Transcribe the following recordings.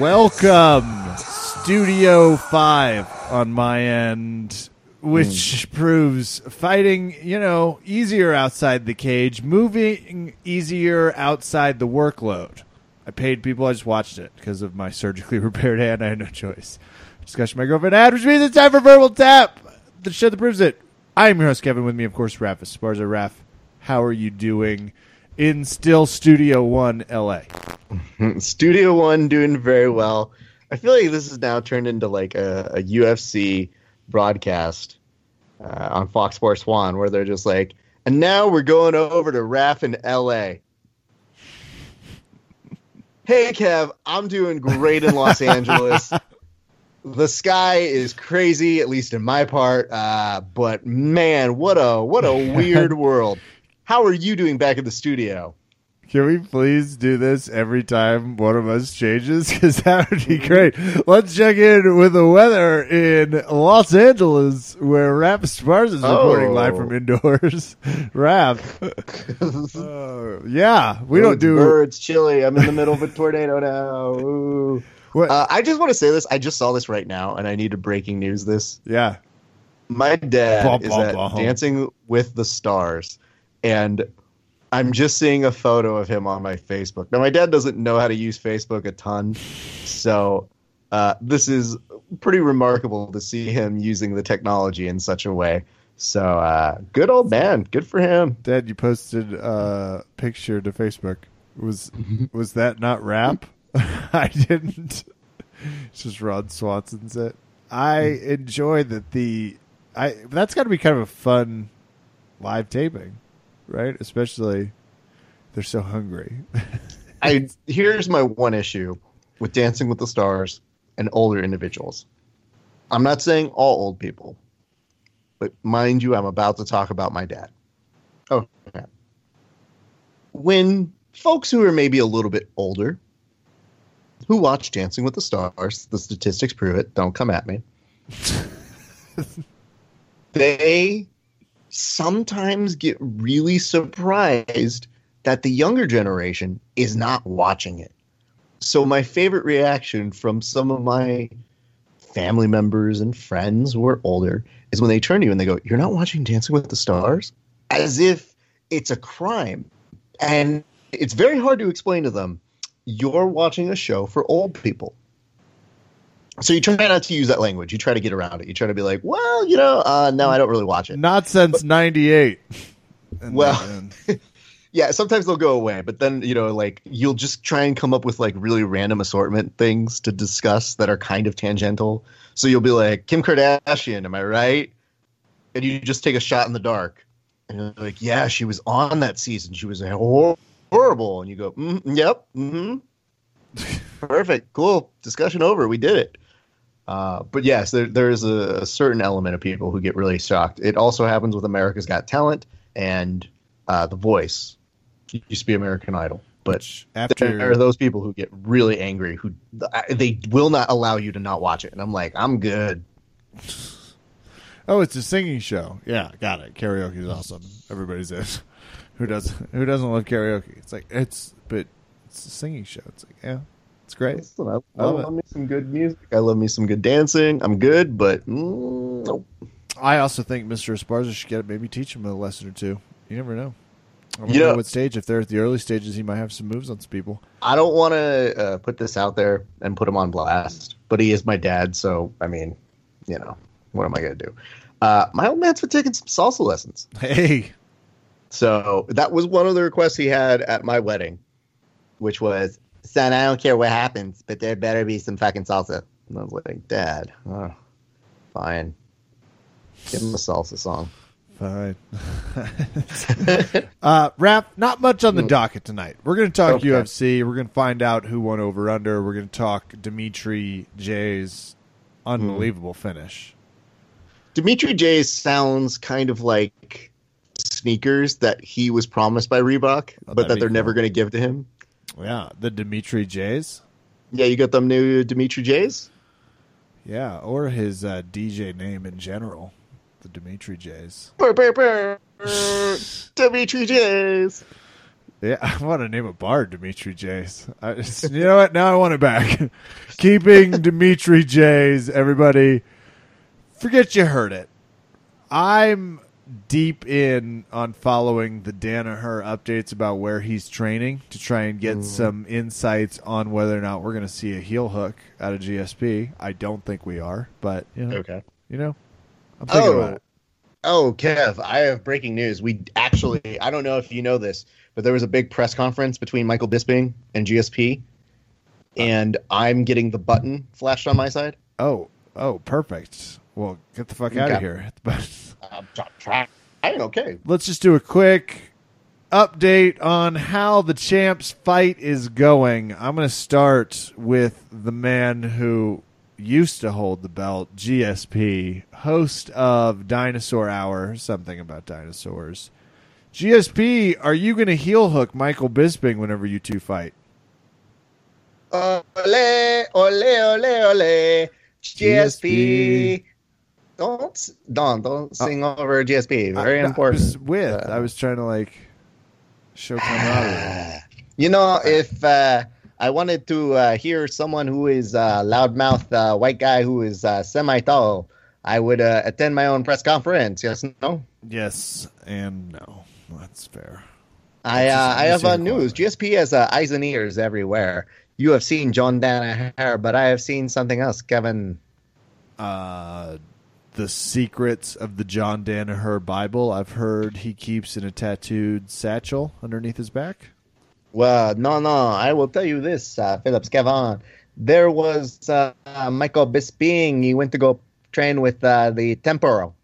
Welcome, Studio 5 on my end, which hmm. proves fighting, you know, easier outside the cage, moving easier outside the workload. I paid people, I just watched it because of my surgically repaired hand. I had no choice. Discussion my girlfriend had, which means it's time for Verbal Tap, the show that proves it. I am your host, Kevin. With me, of course, Raph Esparza. Raph, how are you doing in still Studio 1 LA? Studio One doing very well. I feel like this has now turned into like a, a UFC broadcast uh, on Fox Sports One, where they're just like, and now we're going over to Raph in LA. Hey Kev, I'm doing great in Los Angeles. The sky is crazy, at least in my part. Uh, but man, what a what a weird world. How are you doing back at the studio? Can we please do this every time one of us changes? Because that would be great. Let's check in with the weather in Los Angeles, where Raph Esparza is reporting Oh. live from indoors. Rap. Uh, yeah, we don't do. birds, chilly. I'm in the middle of a tornado now. Uh, I just want to say this. I just saw this right now, and I need to breaking news this. yeah. My dad Bum, is bum, at. Dancing with the Stars, and I'm just seeing a photo of him on my Facebook. Now, my dad doesn't know how to use Facebook a ton, so uh, this is pretty remarkable to see him using the technology in such a way. So, uh, good old man. Good for him. Dad, you posted a picture to Facebook. Was was that not rap? I didn't. It's just Rod Swanson's it. I enjoy that the I that's got to be kind of a fun live taping, right? Especially they're so hungry. I here's my one issue with Dancing with the Stars and older individuals. I'm not saying all old people, but mind you, I'm about to talk about my dad. Oh, okay. When folks who are maybe a little bit older, who watch Dancing with the Stars, the statistics prove it. Don't come at me. they sometimes get really surprised that the younger generation is not watching it. So my favorite reaction from some of my family members and friends who are older is when they turn to you and they go, "You're not watching Dancing with the Stars?" As if it's a crime. And it's very hard to explain to them, "You're watching a show for old people." So you try not to use that language. You try to get around it. You try to be like, "Well, you know, uh, no, I don't really watch it." Not since '98. Well- yeah sometimes they'll go away but then you know like you'll just try and come up with like really random assortment things to discuss that are kind of tangential so you'll be like kim kardashian am i right and you just take a shot in the dark and you're like yeah she was on that season she was hor- horrible and you go mm, yep mm-hmm perfect cool discussion over we did it uh, but yes there, there is a, a certain element of people who get really shocked it also happens with america's got talent and uh, the voice It used to be american idol but Which after there are those people who get really angry who they will not allow you to not watch it and i'm like i'm good Oh, it's a singing show. Yeah, got it. Karaoke is awesome. Everybody's in. Who doesn't? Who doesn't love karaoke? It's like it's, but it's a singing show. It's like yeah, it's great. Listen, I, I Love me some good music i love me some good dancing i'm good but mm, nope. I also think Mr. Esparza should get it. Maybe teach him a lesson or two. You never know. I don't You know what stage. If they're at the early stages, he might have some moves on some people. i don't want to uh, put this out there and put him on blast but he is my dad so i mean you know what am i going to do uh, my old man's been taking some salsa lessons Hey, So that was one of the requests he had at my wedding, which was, "Son, I don't care what happens, but there better be some fucking salsa." And I was like, "Dad, oh, fine, give him a salsa song." fine. uh, rap. Not much on the docket tonight. We're going to talk Okay. UFC. We're going to find out who won over under. We're going to talk Dimitri J's unbelievable finish. Dimitri J sounds kind of like sneakers that he was promised by Reebok, Oh, but that they're cool. never going to give to him. Yeah, the Dimitri J's. Yeah, you got them new Dimitri J's. Yeah, or his uh, DJ name in general, the Dimitri J's. Brr, brr, brr. Dimitri J's. Yeah, I want to name a bar Dimitri J's. I just, you know what? Now I want it back. Keeping Dimitri J's. Everybody, forget you heard it. I'm deep in on following the Danaher updates about where he's training to try and get mm. some insights on whether or not we're going to see a heel hook out of GSP. I don't think we are, but you know, Okay. you know I'm thinking Oh. about it. Oh, oh, Kev, I have breaking news. We actually, I don't know if you know this, but there was a big press conference between Michael Bisping and GSP, and I'm getting the button flashed on my side. Oh, oh, perfect. Well, get the fuck out of here. Hit the button. I'm trying. Okay. let's just do a quick update on how the champs fight is going. I'm going to start with the man who used to hold the belt, GSP, host of Dinosaur Hour, something about dinosaurs. GSP, are you going to heel hook Michael Bisping whenever you two fight? Ole, ole, ole, ole. GSP. Don't, s- don't, don't sing over GSP. Very I- I important. was with. Uh, I was trying to like show camaraderie. You know, if uh, I wanted to uh, hear someone who is uh, loudmouth uh, white guy who is uh, semi tall, I would uh, attend my own press conference. Yes, no. yes and no. That's fair. I uh, I have uh, missing news. GSP has uh, eyes and ears everywhere. You have seen John Danaher, but I have seen something else, Kevin. uh, the secrets of the John Danaher Bible. I've heard he keeps in a tattooed satchel underneath his back. Well, no, no. I will tell you this, uh, Phillips Kevin. There was uh, Michael Bisping. He went to go train with uh, the Temporal.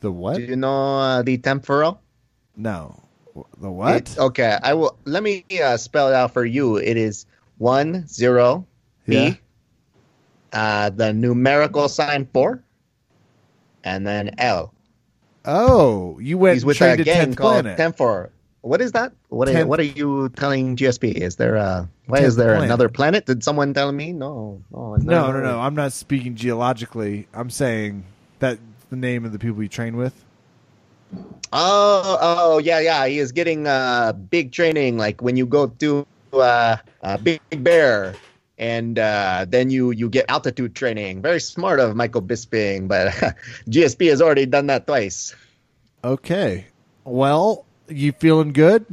The what? Do you know uh, the Temporal? No. The what? It- okay, I will. Let me uh, spell it out for you. It is one zero Yeah. B, uh, the numerical sign four, and then L. oh, you went He's with a gang called. Temfor. What is that? What what are you telling GSP? Is there a why is there Planet. another planet? Did someone tell me? No, no, no, no, no. I'm not speaking geologically. I'm saying that the name of the people you train with. Oh, oh, yeah, yeah. He is getting uh, big training, like when you go to uh, uh, Big Bear, and uh, then you you get altitude training. Very smart of Michael Bisping, but GSP has already done that twice. Okay. Well, you feeling good?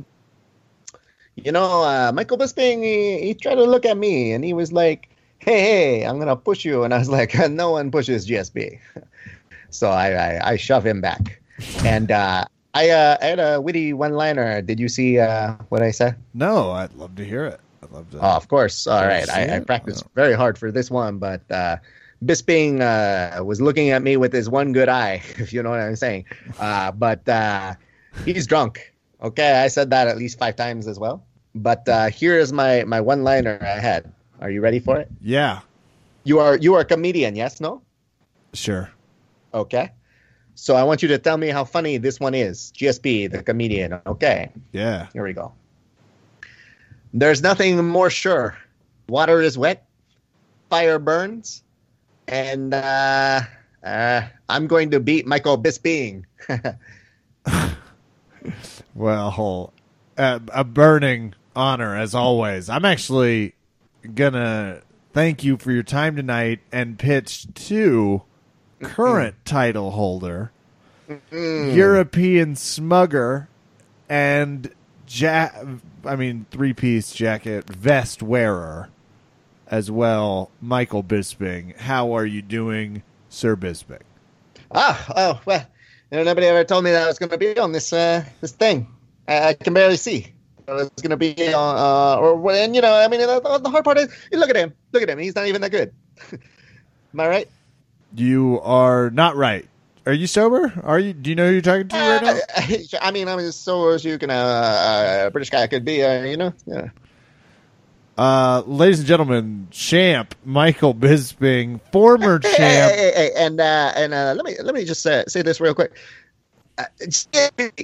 You know, uh, Michael Bisping, he, he tried to look at me, and he was like, "Hey, hey, I'm gonna push you," and I was like, "No one pushes GSP," so I I, I shove him back, and uh, I uh, I had a witty one-liner. Did you see uh, what I said? No, I'd love to hear it. I'd love to. Oh, of course. All right. I, I practiced Oh. very hard for this one, but uh, Bisping uh, was looking at me with his one good eye, if you know what I'm saying. Uh, but uh, he's drunk. Okay, I said that at least five times as well. But uh, here is my my one liner I had. Are you ready for it? yeah, You are you are a comedian, yes? No? sure. Okay. So I want you to tell me how funny this one is. GSP, the comedian. Okay. Yeah. Here we go. There's nothing more sure. Water is wet, fire burns, and uh, uh, I'm going to beat Michael Bisping. Well, a, a burning honor as always. I'm actually gonna thank you for your time tonight and pitch to current title holder, European smugger, and ja- I mean three piece jacket vest wearer as well, Michael Bisping. How are you doing, Sir Bisping? ah, oh well, you know, nobody ever told me that I was going to be on this uh, this thing. I, I can barely see. I was going to be on, uh, or and you know, I mean, the, the hard part is, look at him, look at him. He's not even that good. Am I right? You are not right are you sober? Are you? Do you know who you're talking to right uh, now? I mean, I'm as sober as you can, uh, uh British guy could be. Uh, you know, yeah. Uh, ladies and gentlemen, champ Michael Bisping, former hey, champ, hey, hey, and uh, and uh, let me let me just say, say this real quick. Uh,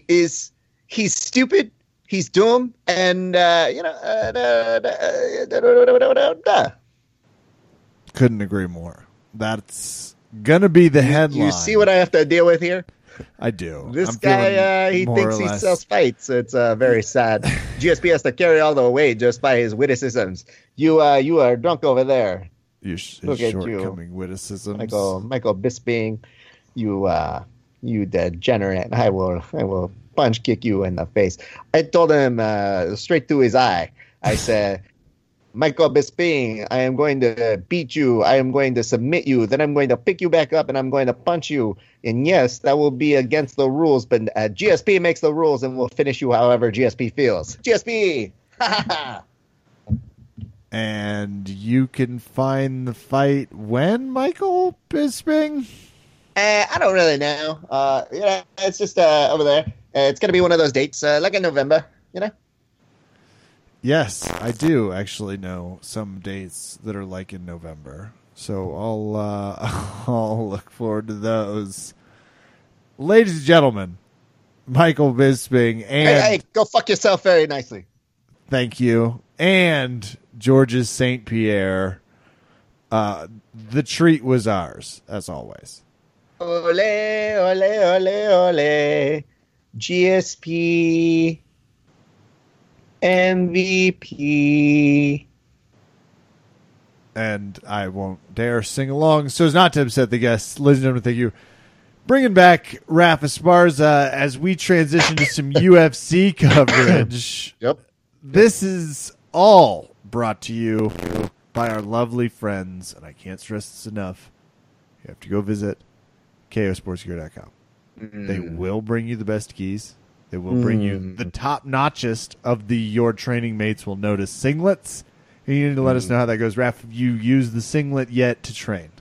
is he's stupid, he's dumb, and uh, you know, uh, couldn't agree more. That's gonna be the headline. You see what I have to deal with here? I do. This I'm guy, uh, he thinks he sells fights. It's uh, very sad. GSP has to carry all the weight just by his witticisms. You, uh, you are drunk over there, your sh- Look at you. shortcoming witticisms. Michael. Michael Bisping. You, uh, you degenerate. I will, I will punch kick you in the face. I told him uh, straight to his eye. I said. Michael Bisping, I am going to beat you. I am going to submit you. Then I'm going to pick you back up and I'm going to punch you. And yes, that will be against the rules, but uh, GSP makes the rules and will finish you however GSP feels. GSP! And you can find the fight when, Michael Bisping? Uh, I don't really know. Uh, you know, it's just uh, over there. Uh, it's going to be one of those dates, uh, like in November, you know? Yes, I do actually know some dates that are like in November. So I'll uh, I'll look forward to those. Ladies and gentlemen, Michael Bisping and Hey, hey, go fuck yourself very nicely. thank you and Georges Saint Pierre. Uh, the treat was ours as always. Ole, ole, ole, ole. GSP. MVP. and I won't dare sing along so as not to upset the guests. Ladies and gentlemen, thank you. Bringing back Raph Esparza as we transition to some UFC coverage. Yep. This is all brought to you by our lovely friends, and I can't stress this enough. You have to go visit kosportsgear.com. They mm. will bring you the best keys. They will bring you mm. the top notchest of the your training mates will notice singlets. And you need to let us mm. know how that goes. Raph, have you used the singlet yet to train?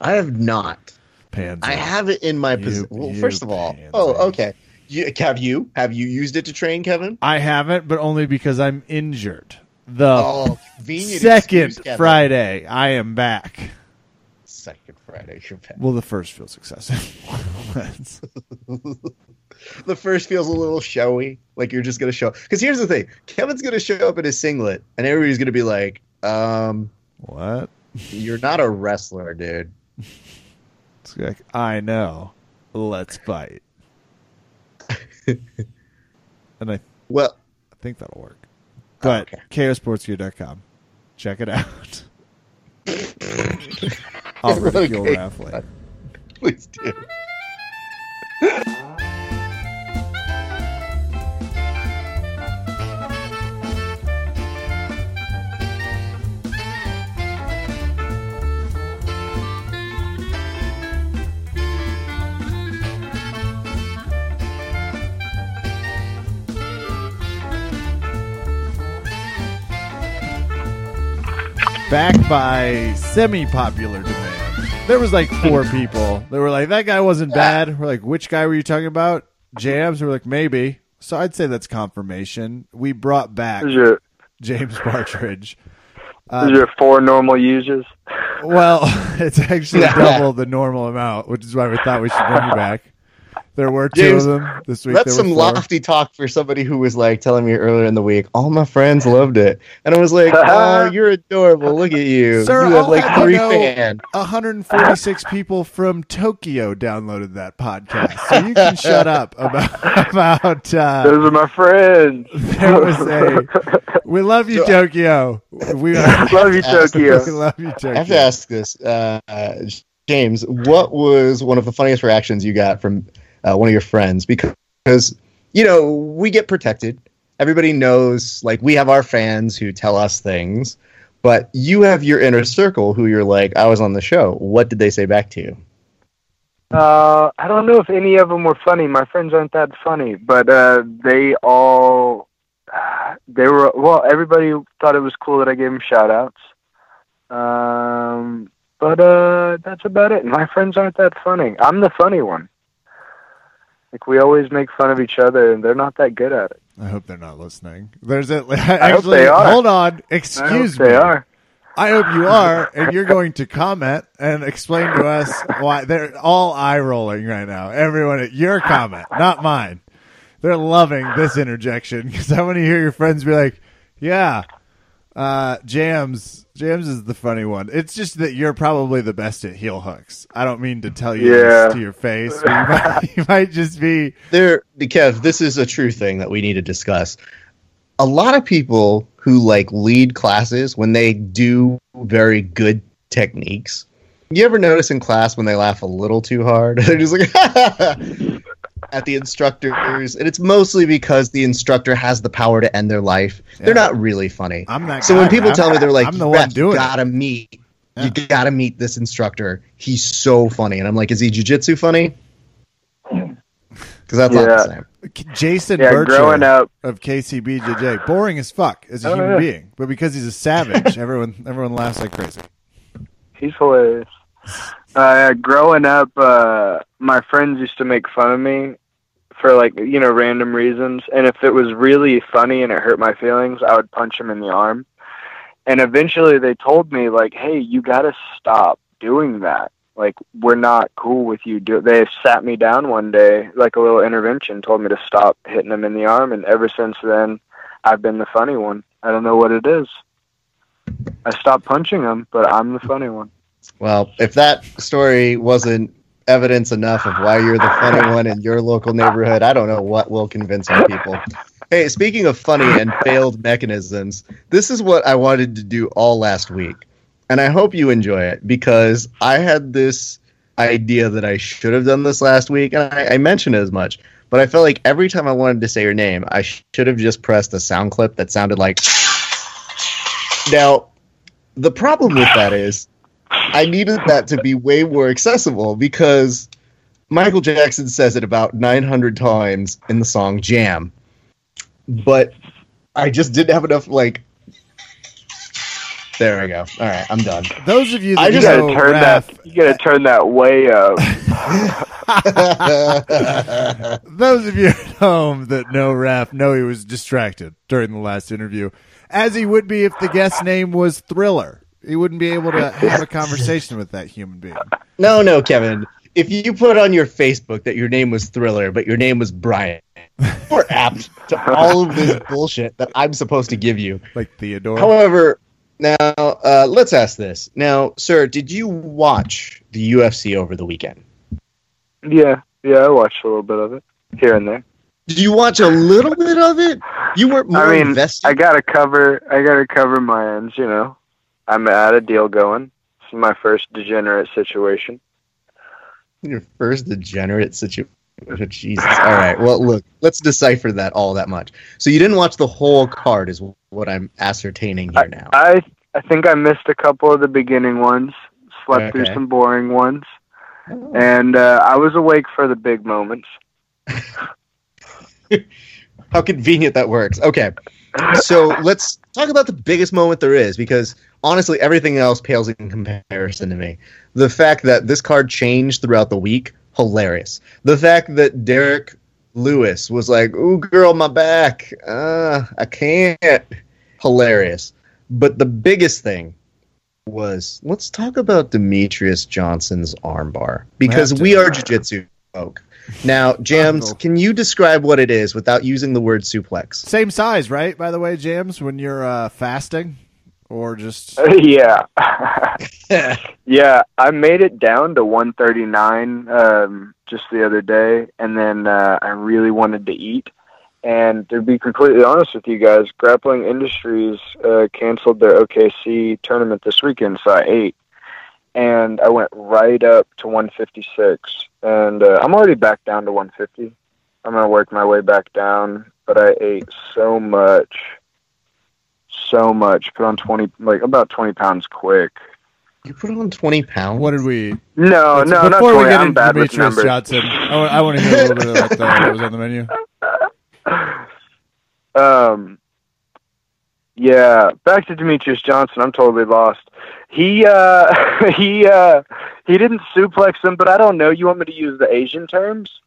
I have not. Pans. I have it in my You- possession. Well, first of all, pansy. oh, okay. You, have you have you used it to train, Kevin? I haven't, but only because I'm injured. The Oh, second excuse, Friday, I am back. Second Friday, you're back. Well, the first feels excessive. The first feels a little showy, like you're just gonna show. Because here's the thing: Kevin's gonna show up in his singlet, and everybody's gonna be like, "Um, what? you're not a wrestler, dude." It's like, I know. Let's fight. and I Well, I think that'll work. But okay. kosportsgear.com. Check it out. I'll ridicule Okay. Raph please do. Back by semi-popular demand. There was like four people They were like, "That guy wasn't bad." We're like, "Which guy were you talking about?" Jams. We're like, "Maybe." So I'd say that's confirmation. We brought back your James Partridge. is your four normal users? Well, it's actually double the normal amount, which is why we thought we should bring you back. There were two James, of them this week. That's some four. lofty talk for somebody who was like telling me earlier in the week, all my friends loved it. And I was like, oh, you're adorable. Look at you. Sir, you have I'll like have you three know- fans. 146 people from Tokyo downloaded that podcast, so you can shut up about about. Uh, Those are my friends. there was a. We love you, So- Tokyo. We Love you, Tokyo. we love you, Tokyo. I have to ask this, uh, uh, James. What was one of the funniest reactions you got from uh, one of your friends? Because you know we get protected. Everybody knows, like we have our fans who tell us things, but you have your inner circle who you're like, I was on the show. What did they say back to you? Uh, I don't know if any of them were funny. My friends aren't that funny, but uh, they all they were well. Everybody thought it was cool that I gave them shout outs. Um, but uh, that's about it. My friends aren't that funny. I'm the funny one. Like we always make fun of each other, and they're not that good at it. I hope they're not listening. There's a hope they are. Hold on. I hope Excuse me. they are. I hope you are, and you're going to comment and explain to us why they're all eye rolling right now. Everyone, at your comment, not mine. They're loving this interjection because I want to hear your friends be like, "Yeah, Uh, Jams, Jams is the funny one. It's just that you're probably the best at heel hooks. I don't mean to tell you Yeah. this to your face. You might, you might just be. there kev this is a true thing that we need to discuss a lot of people who like lead classes when they do very good techniques you ever notice in class when they laugh a little too hard they're just like at the instructors and it's mostly because the instructor has the power to end their life they're not really funny I'm that so guy, when people man. tell me they're like I'm the one "Ref, doing you gotta meet Yeah. you gotta meet this instructor he's so funny and i'm like is he jujitsu funny because that's not the same Jason Yeah, Bircher growing up, of KCBJJ. Boring as fuck as a Oh, human yeah. being, but because he's a savage, everyone everyone laughs like crazy. he's hilarious. Uh, growing up, uh, my friends used to make fun of me for like you know random reasons, and if it was really funny and it hurt my feelings, I would punch them in the arm. And eventually, they told me like, "Hey, you got to stop doing that. Like, we're not cool with you." Do they sat me down one day, like a little intervention, told me to stop hitting them in the arm, and ever since then, I've been the funny one. I don't know what it is. I stopped punching them, but I'm the funny one. Well, if that story wasn't evidence enough of why you're the funny one in your local neighborhood, I don't know what will convince more people. Hey, speaking of funny and failed mechanisms, this is what I wanted to do all last week. And I hope you enjoy it because I had this idea that I should have done this last week, and I, I mentioned it as much. But I felt like every time I wanted to say your name, I should have just pressed a sound clip that sounded like. Now, the problem with that is I needed that to be way more accessible because Michael Jackson says it about 900 times in the song Jam. But I just didn't have enough, like. There we go. All right, I'm done. Those of you that You just gotta know turn Raph, that. You gotta turn that way up. those of you at home that know Raph know he was distracted during the last interview, as he would be if the guest name was Thriller. He wouldn't be able to have a conversation with that human being. no, no, Kevin. If you put on your Facebook that your name was Thriller, but your name was Brian, we're apt to all of this bullshit that I'm supposed to give you. Like Theodore. However, now uh, let's ask this. Now, sir, did you watch the UFC over the weekend? yeah, yeah. I watched a little bit of it here and there. Did you watch a little bit of it? You weren't more I mean, invested. I gotta cover. I gotta cover my ends. You know, I'm at a deal going. This is my first degenerate situation. Your first degenerate situation. Jesus. All right. Well, look, let's decipher that all that much. So you didn't watch the whole card, is what I'm ascertaining here now. I I think I missed a couple of the beginning ones. Slept through some boring ones, and uh, I was awake for the big moments. How convenient that works. Okay. So let's talk about the biggest moment there is because honestly, everything else pales in comparison to me. The fact that this card changed throughout the week, hilarious. The fact that Derrick Lewis was like, "Ooh, girl, my back. Uh, I can't." Hilarious. But the biggest thing was let's talk about Demetrious Johnson's armbar because to. we are jiu-jitsu folk. Now, Jams, can you describe what it is without using the word suplex? Same size, right? By the way, James, when you're uh, fasting or just yeah. yeah, I made it down to 139 um, just the other day, and then uh, I really wanted to eat. And to be completely honest with you guys, Grappling Industries uh, canceled their OKC tournament this weekend, so I ate. And I went right up to 156. And uh, I'm already back down to 150. I'm going to work my way back down, but I ate so much so much. Put on twenty, like about twenty pounds quick. You put on 20 pounds? what did we? No, Let's- no, not before we get I'm into bad with Demetrious numbers. Johnson, I want, I want to hear a little bit about the, what was on the menu. Um, yeah, back to Demetrious Johnson. I'm totally lost. He uh, he uh, he didn't suplex him, but I don't know. You want me to use the Asian terms?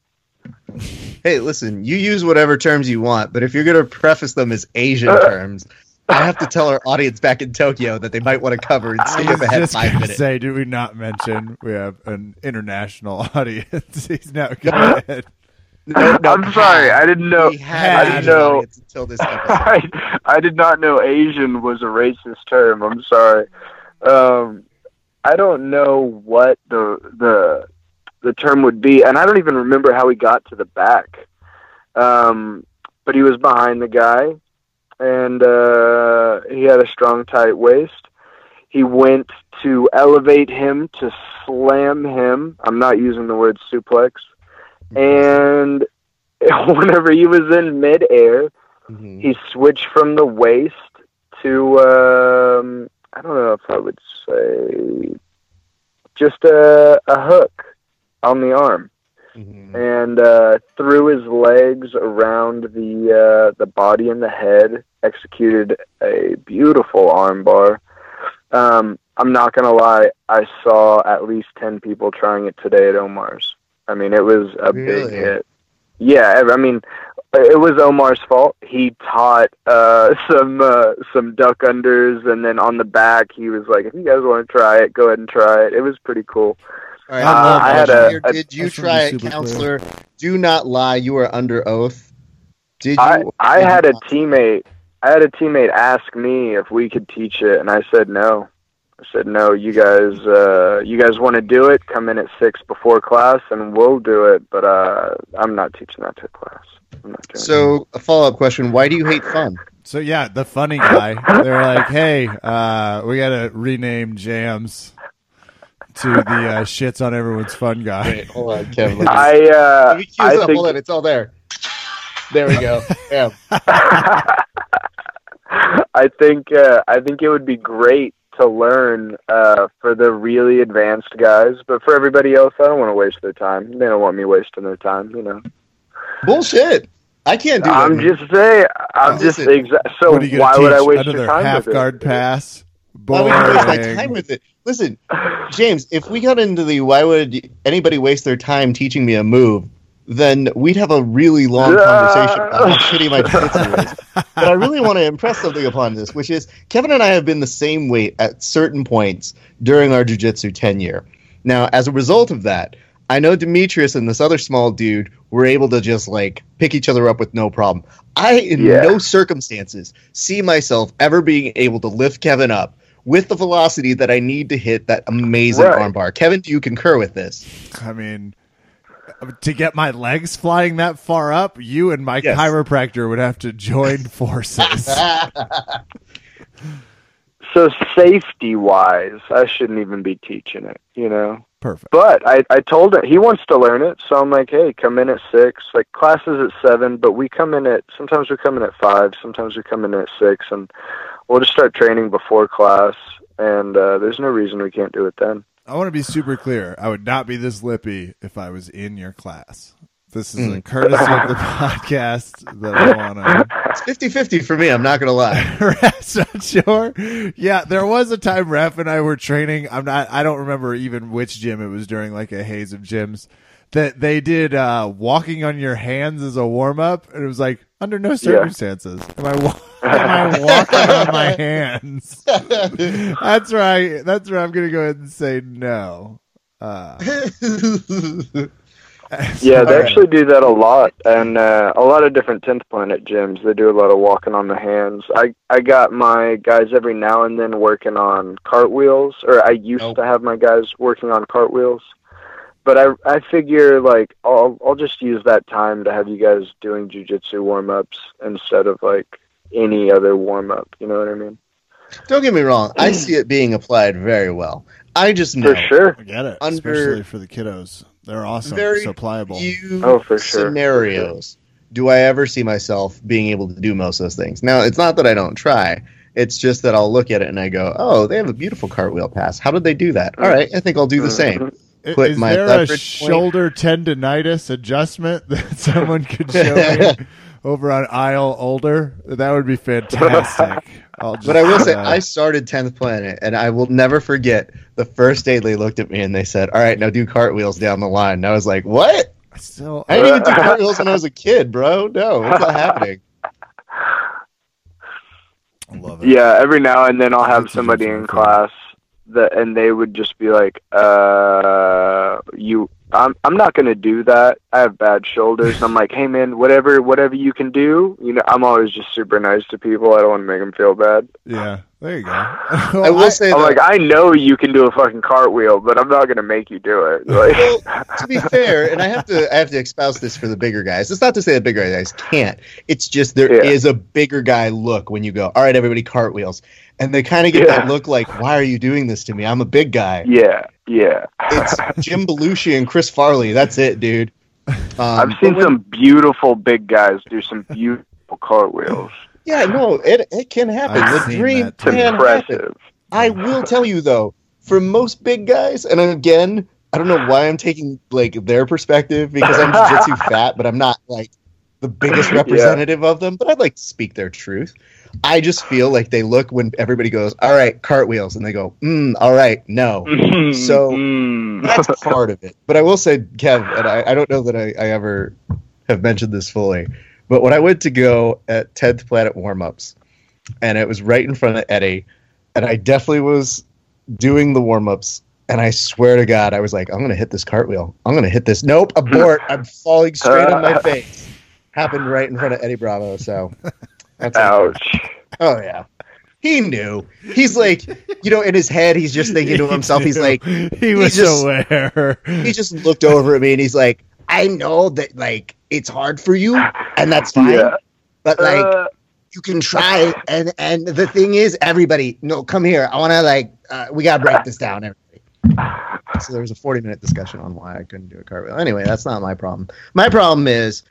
Hey, listen, you use whatever terms you want, but if you're going to preface them as Asian terms, I have to tell our audience back in Tokyo that they might want to cover and I skip was ahead just five gonna minutes. say, did we not mention we have an international audience? He's now go ahead. No, no, I'm sorry, I didn't know. We had I didn't know. audience until this episode. I, I did not know Asian was a racist term. I'm sorry. Um, I don't know what the the the term would be, and I don't even remember how he got to the back. Um, but he was behind the guy, and uh, he had a strong, tight waist. He went to elevate him to slam him. I'm not using the word suplex. And whenever he was in midair, Mhm. he switched from the waist to um I don't know if I would say just a a hook on the arm Mhm. and uh threw his legs around the uh the body and the head executed a beautiful armbar. um I'm not going to lie I saw at least 10 people trying it today at Omar's I mean it was a big hit yeah I mean it was Omar's fault. He taught uh, some uh, some duck unders, and then on the back, he was like, "If you guys want to try it, go ahead and try it." It was pretty cool. All right, I love uh, I had Roger, a- did you I just wanna try it, super clear. counselor? Do not lie. You are under oath. Did you? I I had a teammate. I had a teammate ask me if we could teach it, and I said no. I said no. You guys, uh, you guys want to do it? Come in at six before class, and we'll do it. But uh, I'm not teaching that to class. I'm not doing So, a follow up question: Why do you hate fun? So yeah, the funny guy. They're like, "Hey, uh, we gotta rename Jams to the uh, shits on everyone's fun guy." hold on, Kevin. it. Let me, I uh, let me cue I up. think Hold on, it's all there. There we go. Yeah. I think uh, I think it would be great to learn uh, for the really advanced guys, but for everybody else, I don't want to waste their time. They don't want me wasting their time, you know. Bullshit. I can't do that. I'm just saying. I'm just Listen, exa- so. what are you gonna Why would I waste Another your time half with guard it? pass? Why would you waste my time with it? Listen, James, if we got into the why would anybody waste their time teaching me a move, then we'd have a really long conversation about how shitty my jiu-jitsu is. But I really want to impress something upon this, which is Kevin and I have been the same weight at certain points during our jiu-jitsu tenure. Now, as a result of that, I know Demetrious and this other small dude were able to just like pick each other up with no problem. I, in Yeah. no circumstances, see myself ever being able to lift Kevin up with the velocity that I need to hit that amazing Right. armbar. Kevin, do you concur with this? I mean, to get my legs flying that far up, you and my Yes. chiropractor would have to join forces. So safety wise, I shouldn't even be teaching it, you know. Perfect. But I, I told him he wants to learn it, so I'm like, hey, come in at six. Like classes at seven, but we come in at sometimes we come in at five, sometimes we come in at six, and we'll just start training before class. And uh, there's no reason we can't do it then. I want to be super clear. I would not be this lippy if I was in your class. This is a Mm. courtesy of the podcast that I want to It's 50-50 for me, I'm not going to lie. Ref's not sure. Yeah, there was a time Ref and I were training. I'm not. I don't remember even which gym it was during, like a haze of gyms. That they did uh, walking on your hands as a warm up, and it was like under no circumstances am I wa- am I walking on my hands. That's right. That's where I'm gonna go ahead and say no. Uh, Yeah, they actually do that a lot, and uh, a lot of different tenth planet gyms. They do a lot of walking on the hands. I I got my guys every now and then working on cartwheels, or I used Nope. to have my guys working on cartwheels. But I I figure like I'll I'll just use that time to have you guys doing jujitsu warm ups instead of like any other warm up. You know what I mean? Don't get me wrong, I mm. see it being applied very well. I just know For sure. I get it, Under especially for the kiddos. They're awesome, very so pliable. few Oh, for sure. scenarios do I ever see myself being able to do most of those things. Now, it's not that I don't try. It's just that I'll look at it and I go, "Oh, they have a beautiful cartwheel pass. How did they do that?" All right, I think I'll do the mm-hmm. same. I- put Is my there a leverage point- shoulder tendonitis adjustment that someone could show me over on aisle older? That would be fantastic. I'll just, But I will say, uh, I started 10th Planet, and I will never forget the first day they looked at me and they said, All right, now do cartwheels down the line. And I was like, What? I still I didn't even do cartwheels when I was a kid, bro. No, what's not happening? I love it. Yeah, every now and then I'll have somebody in class that and they would just be like, uh, you I'm I'm not gonna do that. I have bad shoulders. I'm like, hey man, whatever whatever you can do. You know, I'm always just super nice to people. I don't want to make them feel bad. Yeah, there you go. I will say I'm though, like, I know you can do a fucking cartwheel, but I'm not gonna make you do it. Like, well, to be fair, and I have to I have to espouse this for the bigger guys. It's not to say the bigger guys can't. It's just there is Yeah. a bigger guy look when you go, all right, everybody cartwils. And they kind of get that look like, why are you doing this to me? I'm a big guy. yeah, yeah. It's Jim Belushi and Chris Farley. That's it, dude. Um, I've seen when- some beautiful big guys do some beautiful cartwheels. Yeah, no, it it can happen. I've the dream that, It's too. can happen. impressive. I will tell you though, for most big guys, and again, I don't know why I'm taking like their perspective because I'm jiu-jitsu fat, but I'm not like the biggest Yeah. representative of them. But I'd like to speak their truth. I just feel like they look when everybody goes, "All right, cartwheels," and they go, mm, "All right, no." So- Mm. That's part of it. But I will say, Kev, and I, I don't know that I, I ever have mentioned this fully, but when I went to go at 10th Planet warm ups, and it was right in front of Eddie, and I definitely was doing the warm ups, and I swear to God, I was like, I'm going to hit this cartwheel. I'm going to hit this. Nope, abort. I'm falling straight on my face. Happened right in front of Eddie Bravo. So that's Ouch. Oh, yeah. He knew. He's like, you know, in his head, he's just thinking to himself, he's like, he was just- aware. he just looked over at me and he's like, I know that like it's hard for you and that's fine. Yeah. But like Uh, you can try and and the thing is everybody no come here. I wanna like uh, we gotta break this down everybody. So there was a 40 minute discussion on why I couldn't do a cartwheel. Anyway, that's not my problem. My problem is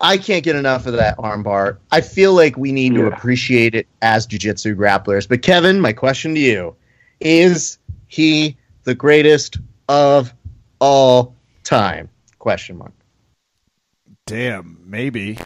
I can't get enough of that armbar. I feel like we need to appreciate it as jujitsu grapplers. But Kevin, my question to you is he the greatest of all time? Question mark. Damn, maybe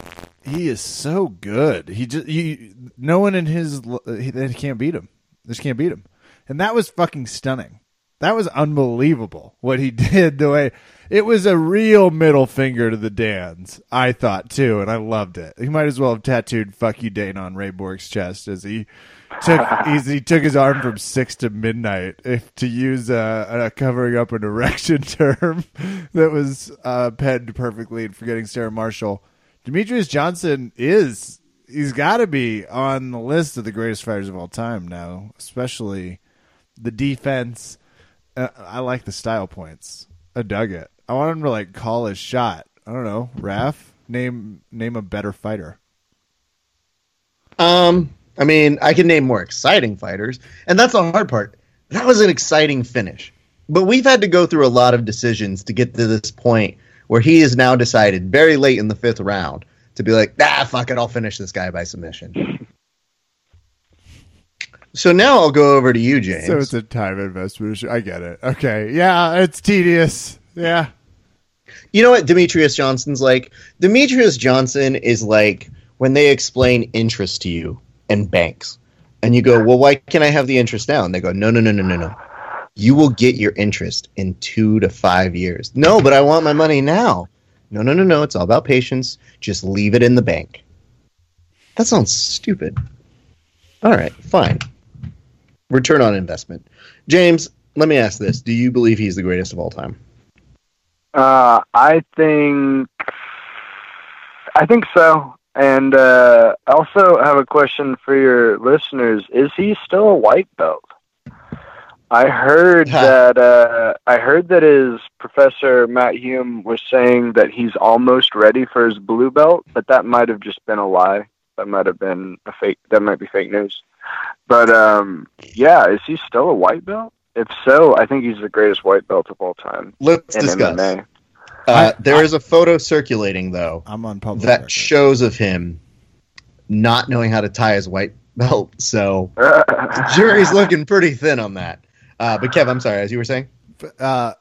he is so good. He just you, no one in his he, they can't beat him. They just can't beat him, and that was fucking stunning. That was unbelievable what he did. The way it was a real middle finger to the Dans, I thought too, and I loved it. He might as well have tattooed "fuck you, Dane" on Ray Borg's chest as he took he's, he took his arm from six to midnight if to use a, a covering up an erection term that was uh, penned perfectly and forgetting Sarah Marshall. Demetrious Johnson is he's got to be on the list of the greatest fighters of all time now, especially the defense. Uh, I like the style points. I dug it. I want him to like call his shot. I don't know, Raf. Name name a better fighter. Um, I mean, I can name more exciting fighters, and that's the hard part. That was an exciting finish. But we've had to go through a lot of decisions to get to this point where he has now decided very late in the fifth round to be like, ah, fuck it, I'll finish this guy by submission. So now I'll go over to you, James. So it's a time investment. I get it. Okay, yeah, it's tedious. Yeah, You know what Demetrious Johnson's like? Demetrious Johnson is like when they explain interest to you and banks. And you go, well, why can't I have the interest now? And they go, no, no, no, no, no, no. You will get your interest in two to five years. No, but I want my money now. No, no, no, no. It's all about patience. Just leave it in the bank. That sounds stupid. All right, fine. Return on investment. James, let me ask this. Do you believe he's the greatest of all time? Uh, I think, I think so. And uh, I also have a question for your listeners: Is he still a white belt? I heard that. Uh, I heard that his professor Matt Hume was saying that he's almost ready for his blue belt, but that might have just been a lie. That might have been a fake. That might be fake news. But um, yeah, is he still a white belt? If so, I think he's the greatest white belt of all time Let's in discuss. MMA. Uh, there is a photo circulating though I'm on public. that record. shows of him not knowing how to tie his white belt. So the jury's looking pretty thin on that. Uh, but Kev, I'm sorry, as you were saying. uh,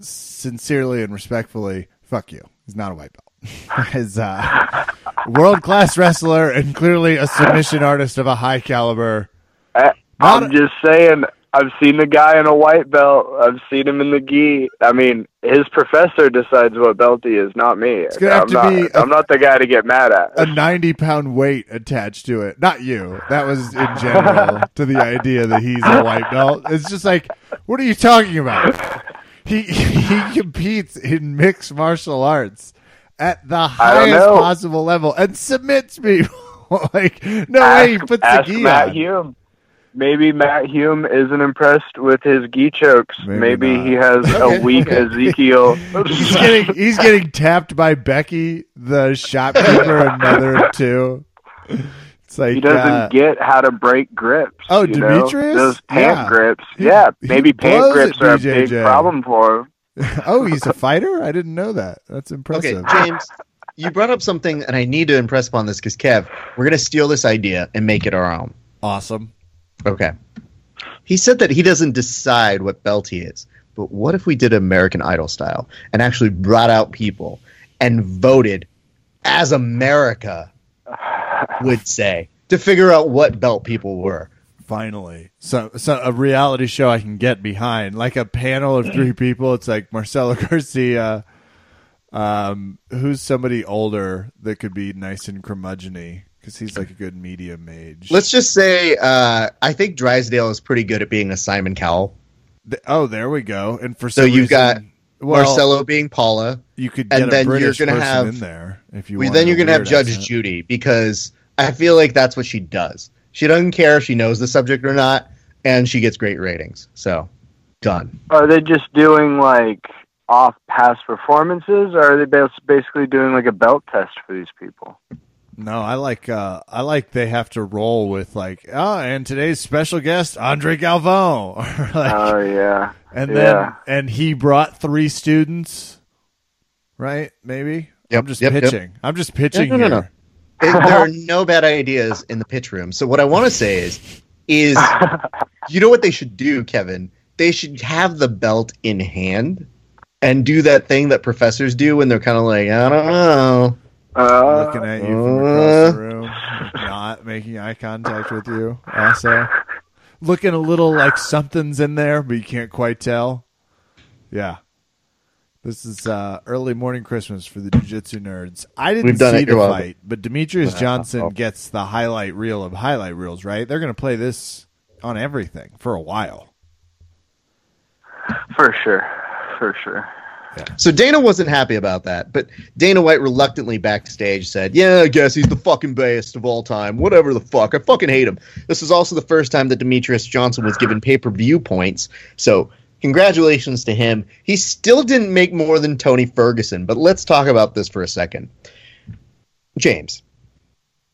sincerely and respectfully, fuck you. He's not a white belt. He's a world class wrestler and clearly a submission artist of a high caliber. I, I'm just saying. I've seen the guy in a white belt. I've seen him in the gi. I mean, his professor decides what belt he is, not me. It's gonna have I'm to not, be a- I'm not the guy to get mad at. a 90 pound weight attached to it. Not you. That was in general to the idea that he's a white belt. It's just like, what are you talking about? He he competes in mixed martial arts at the highest possible level and submits people. like, no way he ask, puts the gi Matt on. Hume. Maybe Matt Hume isn't impressed with his gi chokes. Maybe Maybe, he has a weak. Ezekiel. He's getting he's getting tapped by Becky, the shopkeeper, another two. It's like he doesn't uh, get how to break grips. Oh, you know? Demetrious? Those pant Yeah. grips. Yeah, he maybe pant grips are a big problem for him. oh, he's a fighter? I didn't know that. That's impressive. Okay, impressive. James, you brought up something, and I need to impress upon this because Kev, we're gonna steal this idea and make it our own. Awesome. Okay. He said that he doesn't decide what belt he is, but what if we did American Idol style and actually brought out people and voted as America would say to figure out what belt people were? Finally, so so a reality show I can get behind, like a panel of three people. It's like Marcelo Garcia. Um, who's somebody older that could be nice and curmudgeony because he's like a good medium age. Let's just say uh, I think Drysdale is pretty good at being a Simon Cowell. Th- oh, there we go. And for So you've reason- got well, Marcelo being Paula. You could and get then a you're gonna have- in there if you. We, wanted then you're going to have Judge accent. Judy because I feel like that's what she does. She doesn't care if she knows the subject or not, and she gets great ratings. So, done. Are they just doing like off past performances, or are they bas- basically doing like a belt test for these people? No, I like uh I like they have to roll with like oh and today's special guest Andre Galvão like Oh yeah, and yeah. then and he brought three students right maybe Yep, I'm just yep, yep. pitching I'm just pitching No, no, no, no. Here It- there are no bad ideas in the pitch room. So what I want to say is, is you know what they should do, Kevin? They should have the belt in hand and do that thing that professors do when they're kind of like, I don't know. Uh, looking at you from across the room not making eye contact with you also looking a little like something's in there but you can't quite tell yeah this is uh, early morning Christmas for the jiu-jitsu nerds. I didn't We've done see it. the You're welcome. fight, but Demetrious Johnson oh. gets the highlight reel of highlight reels, right? They're going to play this on everything for a while. for sure, for sure. So Dana wasn't happy about that, but Dana White reluctantly backstage said, "Yeah, I guess he's the fucking best of all time. Whatever the fuck, I fucking hate him." This is also the first time that Demetrious Johnson was given pay-per-view points. So, congratulations to him. He still didn't make more than Tony Ferguson, but let's talk about this for a second. James,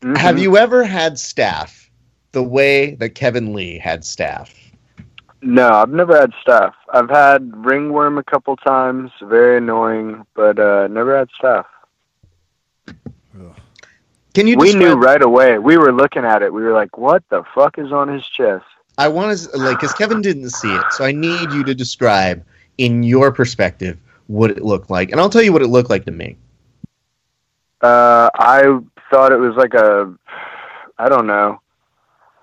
Mhm. have you ever had staph the way that Kevin Lee had staph? No, I've never had staph. I've had ringworm a couple times, very annoying, but uh, never had staph. Can you we describe knew right away. We were looking at it. We were like, "What the fuck is on his chest?" I want to like because Kevin didn't see it, so I need you to describe in your perspective what it looked like, and I'll tell you what it looked like to me. Uh, I thought it was like a, I don't know.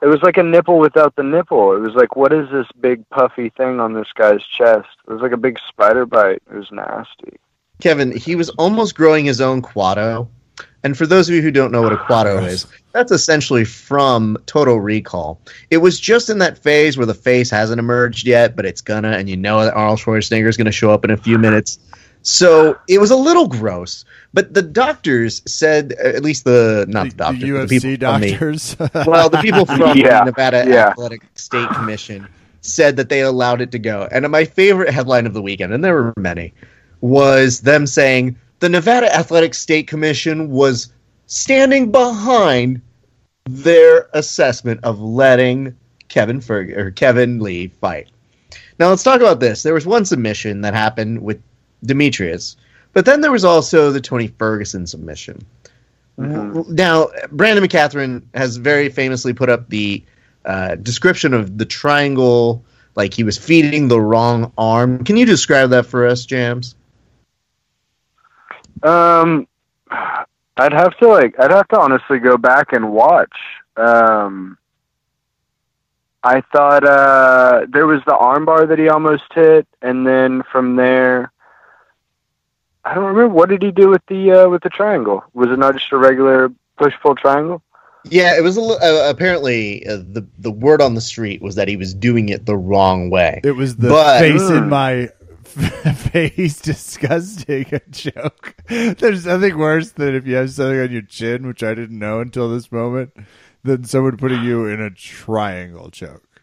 It was like a nipple without the nipple. It was like, what is this big puffy thing on this guy's chest? It was like a big spider bite. It was nasty. Kevin, he was almost growing his own Kuato, and for those of you who don't know what a Kuato ah. is, that's essentially from Total Recall. It was just in that phase where the face hasn't emerged yet, but it's gonna, and you know that Arnold Schwarzenegger is gonna show up in a few minutes. So it was a little gross, but the doctors said, at least the not the, The, doctors, the the UFC people from the- doctors. well, the people from Yeah, the Nevada yeah. Athletic State Commission said that they allowed it to go. And my favorite headline of the weekend, and there were many, was them saying the Nevada Athletic State Commission was standing behind their assessment of letting Kevin Ferg or Kevin Lee fight. Now let's talk about this. There was one submission that happened with Demetrious, but then there was also the Tony Ferguson submission. Mhm. Now, Brandon McCaghren has very famously put up the uh, description of the triangle, like he was feeding the wrong arm. Can you describe that for us, Jams? Um, I'd have to like, I'd have to honestly go back and watch. Um, I thought uh, there was the armbar that he almost hit, and then from there, I don't remember what did he do with the uh, with the triangle. Was it not just a regular push pull triangle? Yeah, it was a, li- uh, apparently uh, the the word on the street was that he was doing it the wrong way. It was the But- face in Mm. my face disgusting a joke. There's nothing worse than if you have something on your chin, which I didn't know until this moment, than someone putting you in a triangle choke.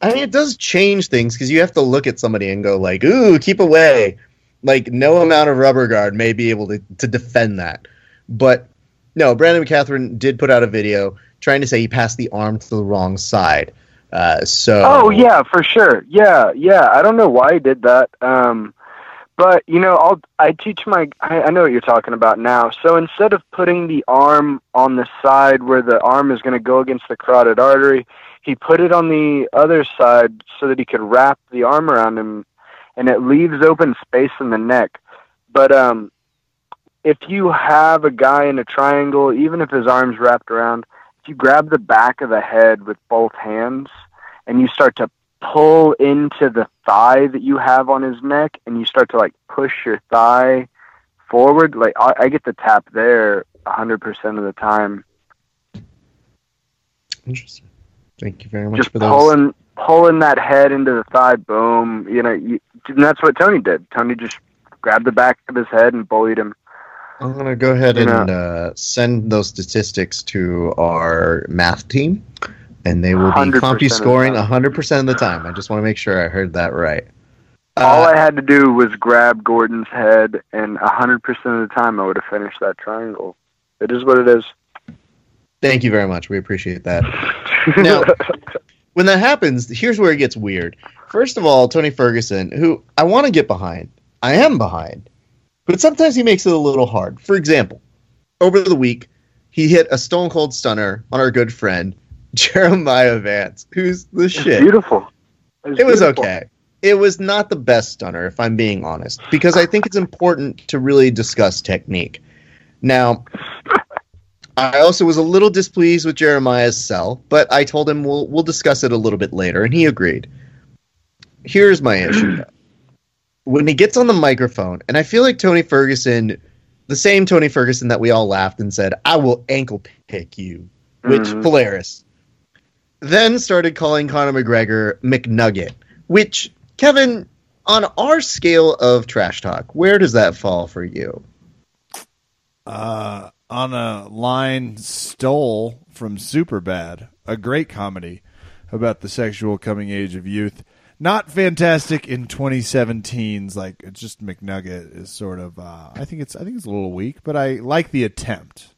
I mean, it does change things because you have to look at somebody and go like, "Ooh, keep away." Like no amount of rubber guard may be able to to defend that. But no, Brandon McCaghren did put out a video trying to say he passed the arm to the wrong side. Uh, so Oh yeah, for sure. Yeah, yeah. I don't know why he did that. Um, but you know, I'll I teach my I, I know what you're talking about now. So instead of putting the arm on the side where the arm is going to go against the carotid artery, he put it on the other side so that he could wrap the arm around him, and it leaves open space in the neck. But um, if you have a guy in a triangle, even if his arm's wrapped around, you grab the back of the head with both hands and you start to pull into the thigh that you have on his neck and you start to like push your thigh forward like i, I get the tap there 100% of the time interesting. Thank you very much just for those. pulling pulling that head into the thigh boom you know you, and that's what tony did tony just grabbed the back of his head and bullied him I'm gonna go ahead and uh, send those statistics to our math team, and they will be 100% compy scoring 100 percent of the time. I just want to make sure I heard that right. all Uh, i had to do was grab gordon's head and 100% of the time i would have finished that triangle it is what it is thank you very much. We appreciate that. Now- when that happens, here's where it gets weird. First of all, Tony Ferguson, who I want to get behind, I am behind, but sometimes he makes it a little hard. For example, over the week, he hit a stone cold stunner on our good friend Jeremiah Vance, who's the shit. beautiful It was beautiful. okay. It was not the best stunner, if I'm being honest, because I think it's important to really discuss technique. Now, I also was a little displeased with Jeremiah's sell, but I told him we'll we'll discuss it a little bit later, and he agreed. Here's my issue though. When he gets on the microphone, and I feel like Tony Ferguson, the same Tony Ferguson that we all laughed and said, I will ankle pick you, which Mhm. Polaris. Then started calling Conor McGregor McNugget, which, Kevin, on our scale of trash talk, where does that fall for you? uh, on a line stole from Superbad, a great comedy about the sexual coming age of youth. Not fantastic in 2017's like it's just McNugget is sort of uh, I think it's I think it's a little weak, but I like the attempt.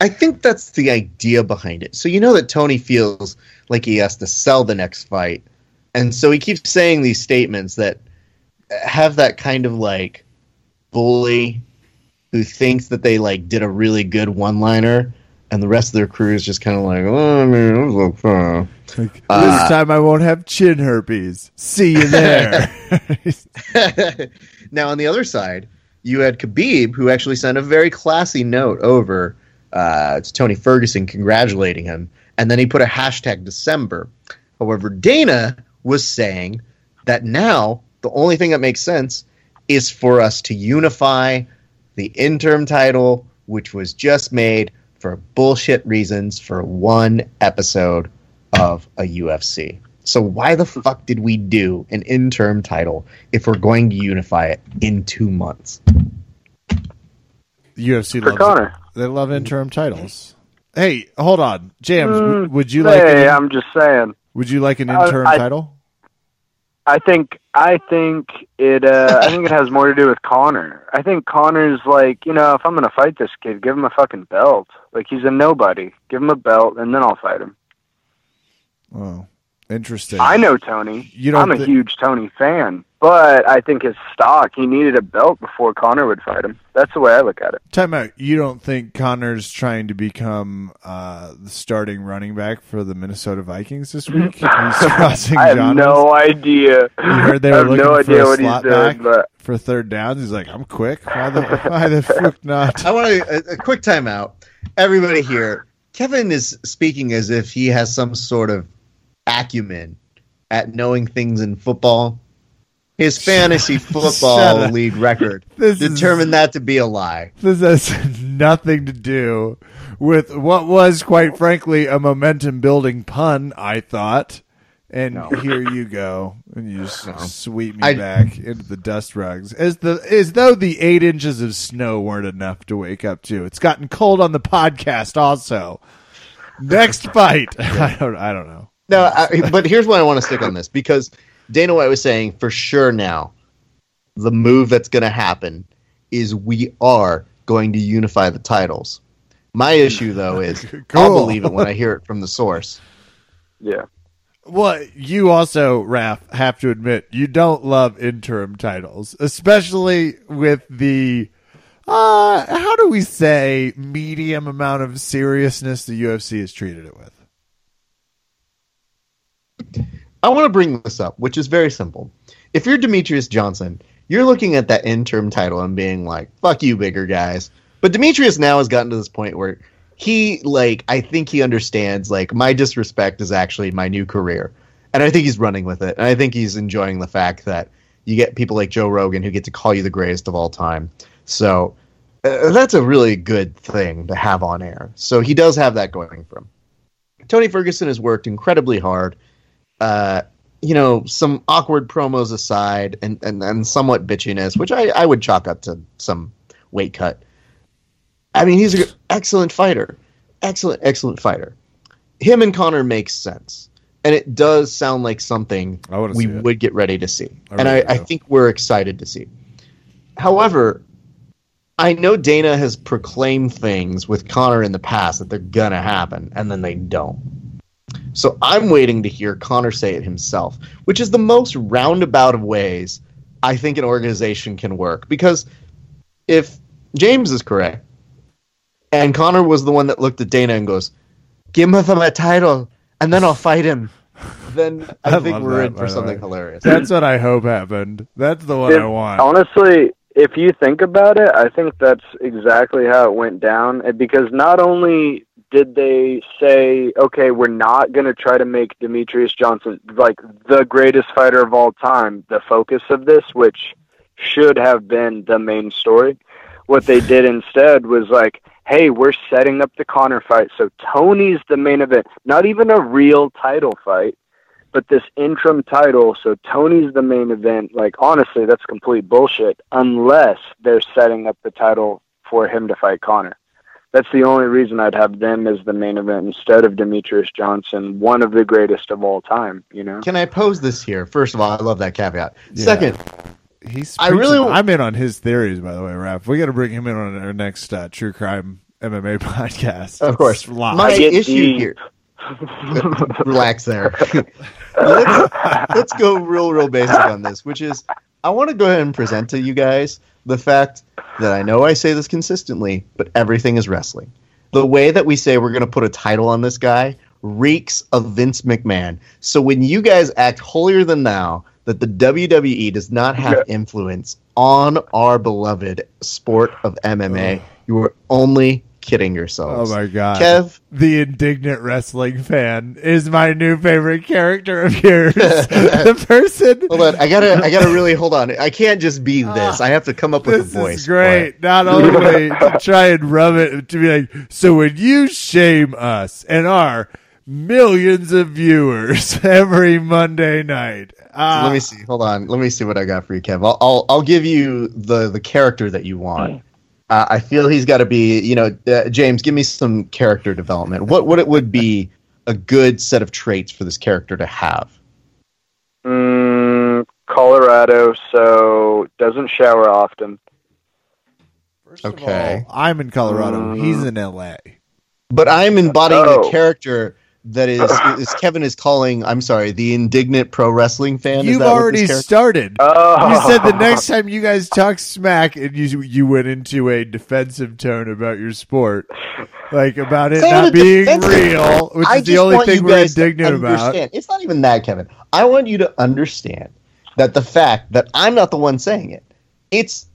I think that's the idea behind it. So you know that Tony feels like he has to sell the next fight, and so he keeps saying these statements that have that kind of like bully who thinks that they like did a really good one-liner, and the rest of their crew is just kind of like, oh, I mean, it was okay." Like, Uh, this time I won't have chin herpes. See you there. now on the other side, you had Khabib, who actually sent a very classy note over uh, to Tony Ferguson congratulating him, and then he put a hashtag December. However, Dana was saying that now the only thing that makes sense is for us to unify the interim title, which was just made for bullshit reasons for one episode of a UFC. So why the fuck did we do an interim title if we're going to unify it in two months? UFC for loves Conor. they love interim titles. Hey, hold on, James. Mm, would you like hey, an, I'm just saying. would you like an Uh, interim I- title? I think I think it uh I think it has more to do with Conor. I think Conor's like, you know, if I'm gonna fight this kid, give him a fucking belt. Like he's a nobody. Give him a belt and then I'll fight him. Oh, interesting. I know Tony. You don't I'm a thi- huge Tony fan. But I think his stock, he needed a belt before Conor would fight him. That's the way I look at it. Time out. You don't think Conor's trying to become uh, the starting running back for the Minnesota Vikings this week? He's crossing I have genres. no idea. You heard they I were have no looking for idea a what he's slot doing, back but for third downs. He's like, I'm quick. Why the why the fuck not? I want a, a quick timeout. Everybody here, Kevin is speaking as if he has some sort of acumen at knowing things in football. His fantasy football league record This is- determined that to be a lie. This has nothing to do with what was, quite frankly, a momentum building pun, I thought. And here you go. And you just No. sweep me I- back into the dust rugs. As the as though the eight inches of snow weren't enough to wake up to. It's gotten cold on the podcast also. Next fight. I don't I don't know. No, I, but here's why I want to stick on this because Dana White was saying for sure now the move that's going to happen is we are going to unify the titles. My issue though is I'll believe it when I hear it from the source. Yeah. Well, you also, Raph, have to admit you don't love interim titles, especially with the uh how do we say medium amount of seriousness the UFC has treated it with. I want to bring this up, which is very simple. If you're Demetrious Johnson, you're looking at that interim title and being like, "Fuck you, bigger guys." But Demetrious now has gotten to this point where he, like, I think he understands, like, my disrespect is actually my new career, and I think he's running with it, and I think he's enjoying the fact that you get people like Joe Rogan who get to call you the greatest of all time. So uh, that's a really good thing to have on air. So he does have that going for him. Tony Ferguson has worked incredibly hard uh, you know, some awkward promos aside and, and, and somewhat bitchiness, which I, I would chalk up to some weight cut. I mean, he's an excellent fighter. Excellent, excellent fighter. Him and Conor makes sense. And it does sound like something we would get ready to see. I and really I, I think we're excited to see. However, I know Dana has proclaimed things with Conor in the past that they're going to happen, and then they don't. So I'm waiting to hear Conor say it himself, which is the most roundabout of ways I think an organization can work. Because if James is correct, and Conor was the one that looked at Dana and goes, "Give him a title, and then I'll fight him," then I, I think we're that, in for something way. hilarious. That's what I hope happened. That's the one If- I want. Honestly, if you think about it, I think that's exactly how it went down. Because not only did they say, okay, we're not going to try to make Demetrious Johnson like the greatest fighter of all time the focus of this, which should have been the main story. What they did instead was like, hey, we're setting up the Conor fight. So Tony's the main event, not even a real title fight but this interim title, so Tony's the main event. Like honestly, that's complete bullshit. Unless they're setting up the title for him to fight Conor. That's the only reason I'd have them as the main event instead of Demetrious Johnson, one of the greatest of all time. You know. Can I pose this here? First of all, I love that caveat. Yeah. Second, He's I really- preaching- I'm in on his theories, by the way, Raph. We got to bring him in on our next uh, true crime MMA podcast. Of course. Live. My issue deep. here. Relax there. let's, let's go real, real basic on this, which is I want to go ahead and present to you guys the fact that I know I say this consistently, but everything is wrestling. The way that we say we're going to put a title on this guy reeks of Vince McMahon. So when you guys act holier than thou that the WWE does not have influence on our beloved sport of MMA, oh. you are only kidding yourselves. Oh my god. Kev, the indignant wrestling fan is my new favorite character of yours. the person Hold on, I gotta, I gotta really hold on. I can't just be this. I have to come up with this a voice. is great. Not only to try and rub it to be like, so when you shame us and our millions of viewers every Monday night, uh, Let me see. Hold on. Let me see what I got for you, Kev. I'll, I'll, I'll give you the the character that you want. Uh, I feel he's got to be. You know, uh, James, give me some character development. What what it would be a good set of traits for this character to have? Mm, Colorado, so doesn't shower often. First of Okay. all, I'm in Colorado. Mm. He's in LA. But I'm embodying Oh. a character that is, is Kevin is calling. I'm sorry, the indignant pro wrestling fan. You've that already started. Oh. You said the next time you guys talk smack and you you went into a defensive tone about your sport, like about it It's not not being real, which I is the only thing you we're indignant about. understand. It's not even that, Kevin. I want you to understand that the fact that I'm not the one saying it, it's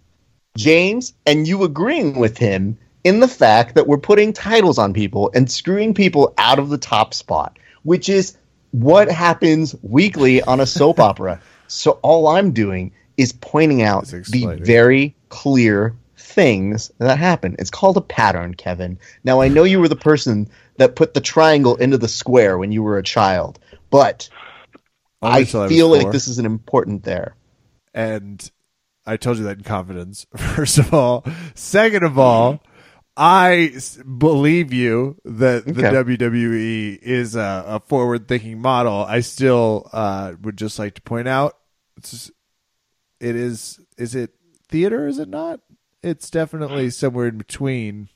James and you agreeing with him in the fact that we're putting titles on people and screwing people out of the top spot, which is what happens weekly on a soap opera. So all I'm doing is pointing out the very clear things that happen. It's called a pattern, Kevin. Now I know you were the person that put the triangle into the square when you were a child, but Only I feel like this is an important there. and I told you that in confidence. First of all, second of all, mm-hmm. I s- believe you that the Okay. WWE is a, a forward-thinking model. I still uh, would just like to point out, it's just- it is. Is it theater? Is it not? It's definitely somewhere in between.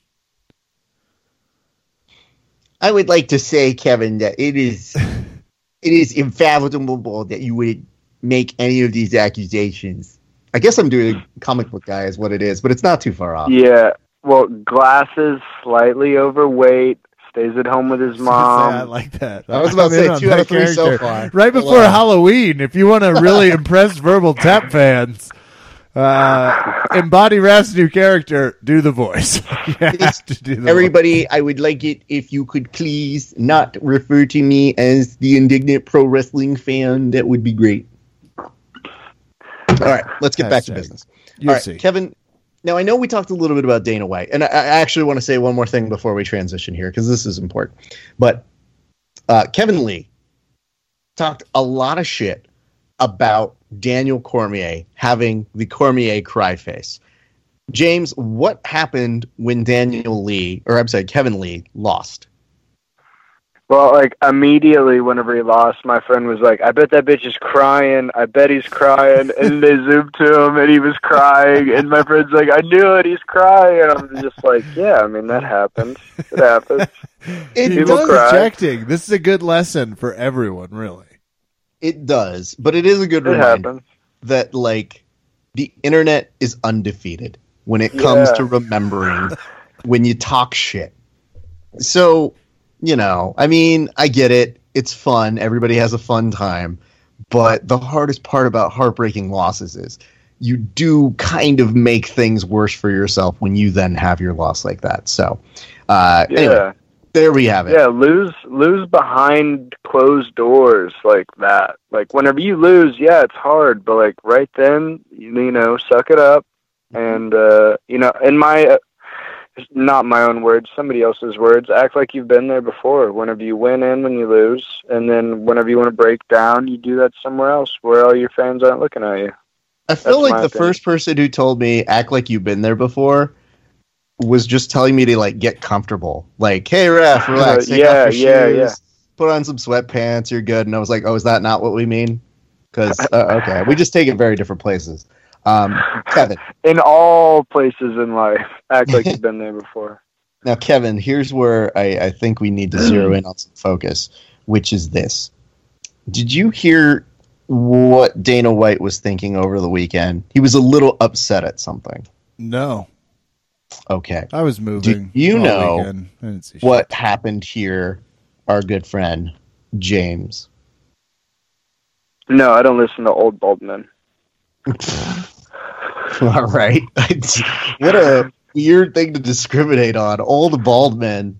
I would like to say, Kevin, that it is it is unfathomable that you would make any of these accusations. I guess I'm doing a comic book guy is what it is, but it's not too far off. Yeah. Well, glasses, slightly overweight, stays at home with his I mom. like that. I was about to say two out of three so far. Right before on. Halloween, if you want to really impress verbal tap fans, uh, embody Raph's new character, do the voice. you have to do the voice. Everybody, I would like it if you could please not refer to me as the indignant pro wrestling fan. That would be great. All right, let's get back to Hashtag business. All right, UFC. Kevin. Now I know we talked a little bit about Dana White, and I, I actually want to say one more thing before we transition here because this is important. But uh, Kevin Lee talked a lot of shit about Daniel Cormier having the Cormier cry face. James, what happened when Daniel Lee, or I'm sorry, Kevin Lee, lost? Well, like immediately whenever he lost, my friend was like, "I bet that bitch is crying. I bet he's crying." And they zoomed to him, and he was crying. And my friend's like, "I knew it. He's crying." And I'm just like, "Yeah, I mean that happens. It happens." It He People was does. cry. rejecting. This is a good lesson for everyone, really. It does, but it is a good It reminder happens. that like the internet is undefeated when it comes Yeah. to remembering when you talk shit. So, you know, I mean, I get it. It's fun. Everybody has a fun time. But the hardest part about heartbreaking losses is you do kind of make things worse for yourself when you then have your loss like that. So, uh, Yeah. anyway, there we have it. Yeah, lose lose behind closed doors like that. Like whenever you lose, yeah, it's hard, but like right then, you, you know, suck it up, and uh, you know, in my uh, not my own words, somebody else's words, act like you've been there before. Whenever you win and when you lose, and then whenever you want to break down, you do that somewhere else where all your fans aren't looking at you. I feel That's like the opinion. first person who told me act like you've been there before was just telling me to like get comfortable. Like, hey, ref, relax. Take Yeah, off your yeah, shoes, yeah. Put on some sweatpants. You're good. And I was like, oh, is that not what we mean? Because uh, okay, we just take it very different places. Um, Kevin, In all places in life, act like you've been there before. now Kevin, here's where I, I think we need to zero in on some focus, which is this. Did you hear what Dana White was thinking over the weekend? He was a little upset at something. No, Okay. I was moving. you know weekend. I didn't see shit. what happened here, our good friend James. No, I don't listen to old bald men. All right. what a weird thing to discriminate on. Old bald men.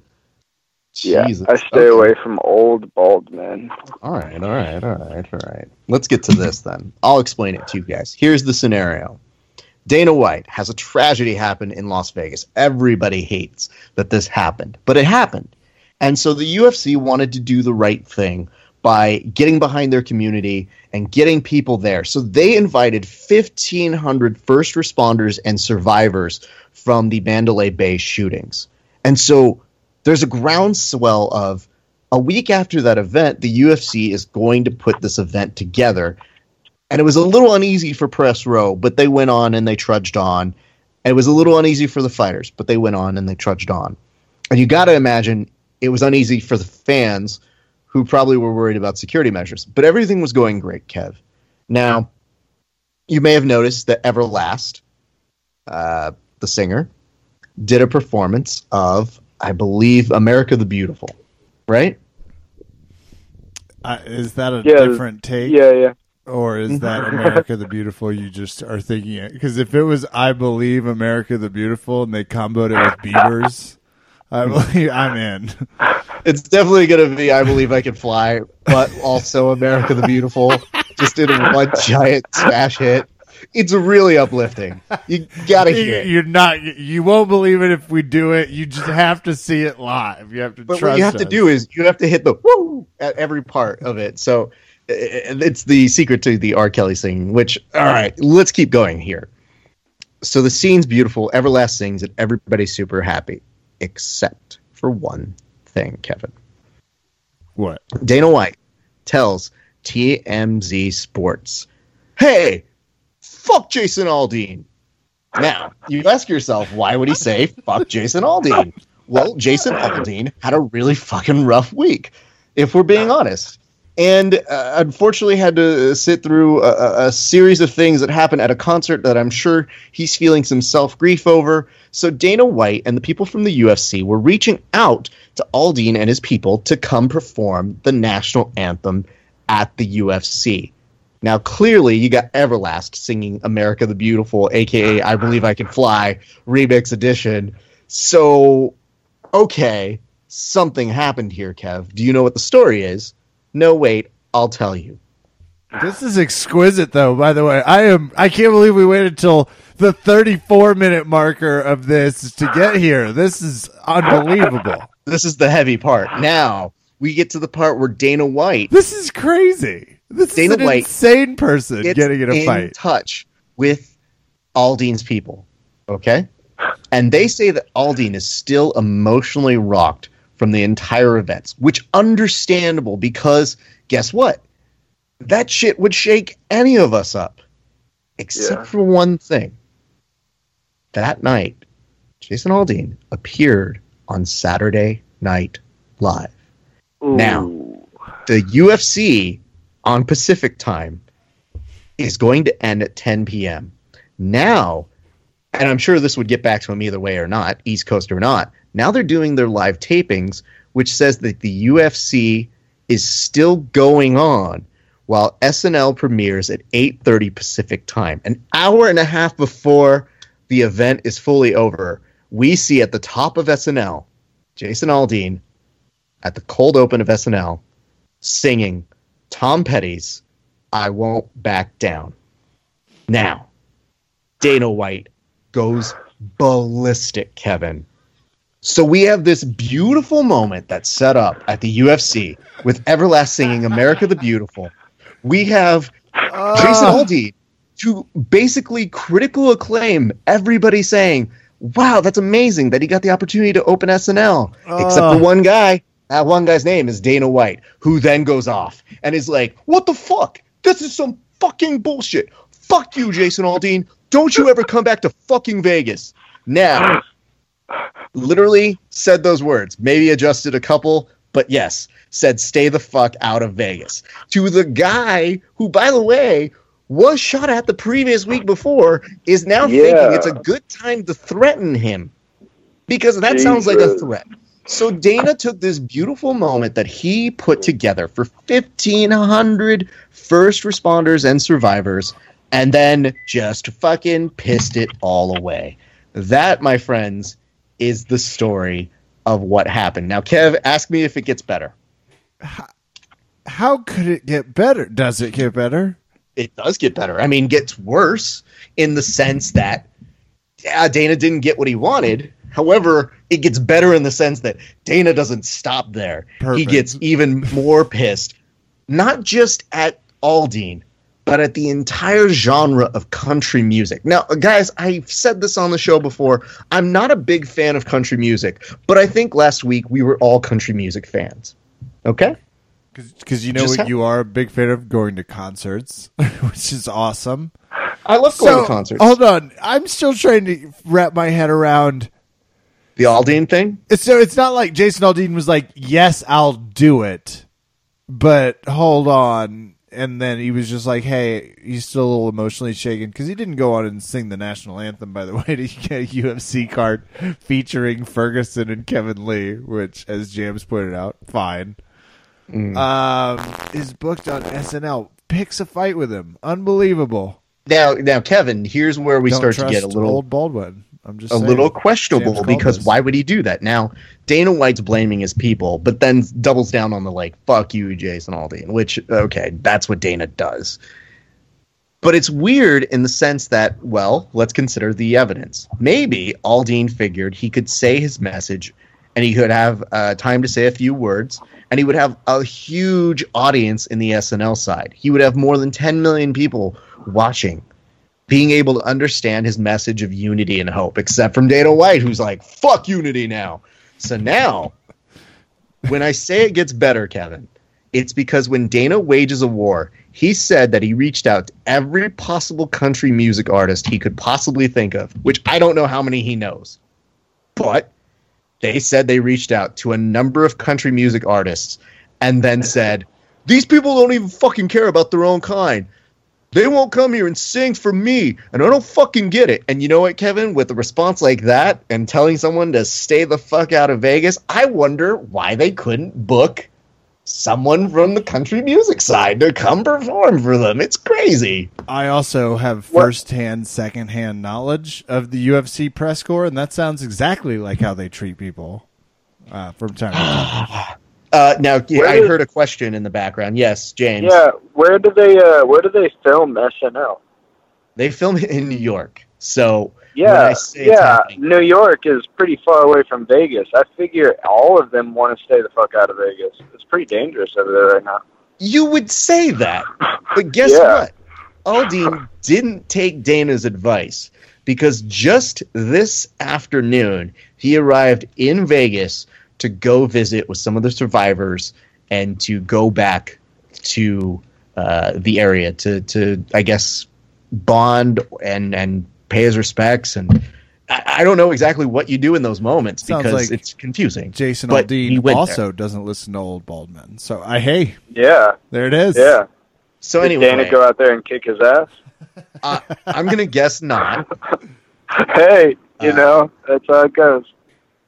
Yeah, I stay Okay. away from old bald men. All right, all right, all right, all right. Let's get to this then. I'll explain it to you guys. Here's the scenario Dana White has a tragedy happen in Las Vegas. Everybody hates that this happened, but it happened. And so the UFC wanted to do the right thing by getting behind their community and getting people there. So they invited 1,500 first responders and survivors from the Mandalay Bay shootings. And so there's a groundswell of a week after that event, the UFC is going to put this event together. And it was a little uneasy for Press Row, but they went on and they trudged on. It was a little uneasy for the fighters, but they went on and they trudged on. And you got to imagine it was uneasy for the fans who probably were worried about security measures. But everything was going great, Kev. Now, you may have noticed that Everlast, uh, the singer, did a performance of, I believe, America the Beautiful, right? Uh, is that a Yeah, different take? Yeah, yeah. or is that America the Beautiful? You just are thinking it because if it was I believe America the Beautiful and they comboed it with beavers, I believe I'm in. It's definitely going to be I Believe I Can Fly, but also America the Beautiful, just in one giant smash hit. It's really uplifting. You got to hear it. You're not. You won't believe it if we do it. You just have to see it live. You have to. But what you have to do is you have to hit the woo at every part of it. So it's the secret to the R. Kelly singing, which, all right, let's keep going here. So the scene's beautiful. Everlast sings and everybody's super happy, except for one thing, Kevin. what? Dana White tells TMZ Sports, hey, fuck Jason Aldean. Now, you ask yourself, why would he say fuck Jason Aldean? Well, Jason Aldean had a really fucking rough week, if we're being honest. And uh, unfortunately, had to sit through a, a- a series of things that happened at a concert that I'm sure he's feeling some self grief over. So Dana White and the people from the UFC were reaching out to Aldean and his people to come perform the national anthem at the UFC. Now, clearly, you got Everlast singing America the Beautiful, aka I Believe I Can Fly remix edition. So, okay, something happened here, Kev. Do you know what the story is? No, wait, I'll tell you. This is exquisite, though. By the way, I am. I can't believe we waited till the 34 minute marker of this to get here. This is unbelievable. This is the heavy part. Now, we get to the part where Dana White This is crazy. This Dana is an White insane person gets getting in a in fight. touch with Aldean's people. Okay? And they say that Aldean is still emotionally rocked from the entire events, which understandable because guess what? That shit would shake any of us up. Except Yeah. for one thing. That night, Jason Aldean appeared on Saturday Night Live. Now. The UFC on Pacific time is going to end at 10 p.m. Now, and I'm sure this would get back to him either way or not, East Coast or not. Now they're doing their live tapings, which says that the UFC is still going on while SNL premieres at 8:30 Pacific time. An hour and a half before the event is fully over, we see at the top of SNL Jason Aldean at the cold open of SNL singing Tom Petty's I Won't Back Down. Now, Dana White goes ballistic, Kevin. So we have this beautiful moment that's set up at the UFC with Everlast singing America the Beautiful. We have Jason Ah. Aldean to basically critical acclaim everybody saying, wow, that's amazing that he got the opportunity to open SNL. Except Ah. for one guy. That one guy's name is Dana White, who then goes off and is like, what the fuck? This is some fucking bullshit. Fuck you, Jason Aldean. Don't you ever come back to fucking Vegas. Now, literally said those words, maybe adjusted a couple, but yes, said stay the fuck out of Vegas. To the guy who, by the way, was shot at the previous week before, is now Yeah. thinking it's a good time to threaten him. Because that sounds like a threat. So Dana took this beautiful moment that he put together for 1,500 first responders and survivors and then just fucking pissed it all away. That, my friends, is the story of what happened. Now, Kev, ask me if it gets better. How could it get better? Does it get better? It does get better. I mean, gets worse in the sense that yeah, Dana didn't get what he wanted. However, it gets better in the sense that Dana doesn't stop there. He gets even more pissed, not just at Aldean, but at the entire genre of country music. Now, guys, I've said this on the show before. I'm not a big fan of country music, but I think last week we were all country music fans. Okay? Because you know what ha- you are a big fan of going to concerts, which is awesome. I love going to concerts. Hold on, I'm still trying to wrap my head around. the Aldean thing? So it's not like Jason Aldean was like, "Yes, I'll do it," but hold on, and then he was just like, "Hey, he's still a little emotionally shaken because he didn't go on and sing the national anthem." By the way, to get a UFC card featuring Ferguson and Kevin Lee, which, as James pointed out, fine. Um, is booked on SNL. picks a fight with him. Unbelievable. Now, now, Kevin, here's where we Don't start to get a little old Baldwin. I'm just a saying. little questionable James because Caldas. why would he do that? Now, Dana White's blaming his people, but then doubles down on the like, fuck you, Jason Aldean, which, okay, that's what Dana does. But it's weird in the sense that, well, let's consider the evidence. Maybe Aldean figured he could say his message and he could have uh, time to say a few words and he would have a huge audience in the SNL side. He would have more than 10 million people watching being able to understand his message of unity and hope, except from Dana White, who's like, fuck unity now. So now, when I say it gets better, Kevin, it's because when Dana wages a war, he said that he reached out to every possible country music artist he could possibly think of, which I don't know how many he knows. But they said they reached out to a number of country music artists and then said, These people don't even fucking care about their own kind. They won't come here and sing for me, and I don't fucking get it. And you know what, Kevin? With a response like that and telling someone to stay the fuck out of Vegas, I wonder why they couldn't book someone from the country music side to come perform for them. It's crazy. I also have What- first-hand, second-hand knowledge of the UFC press corps, and that sounds exactly like how they treat people uh, from time to time. Uh, now, yeah, Where I heard a question in the background. Yes, James. Yeah, where do they uh where do they film SNL? They film it in New York. So when Yeah, yeah. New York is pretty far away from Vegas. I figure all of them want to stay the fuck out of Vegas. It's pretty dangerous over there right now. You would say that, but guess Yeah. what? Aldean didn't take Dana's advice because just this afternoon he arrived in Vegas to go visit with some of the survivors and to go back to uh, the area to, to I guess bond and and pay his respects and. I I don't know exactly what you do in those moments Sounds because like it's confusing. Jason But Aldean went also doesn't listen to old bald men. So I hey, Yeah, there it is. yeah. So Did anyway, Dana go out there and kick his ass? uh, I'm gonna guess not. hey, you Uh, know that's how it goes.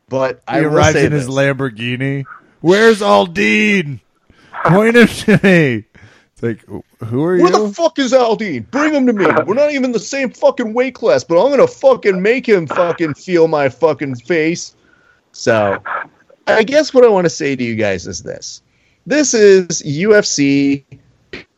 But He I will arrives say in his. Lamborghini. Where's Aldean? Point him to me. It's like, who are Where you? Where the fuck is Aldean? Bring him to me. We're not even the same fucking weight class, but I'm gonna fucking make him fucking feel my fucking face. So, I guess what I want to say to you guys is this: this is UFC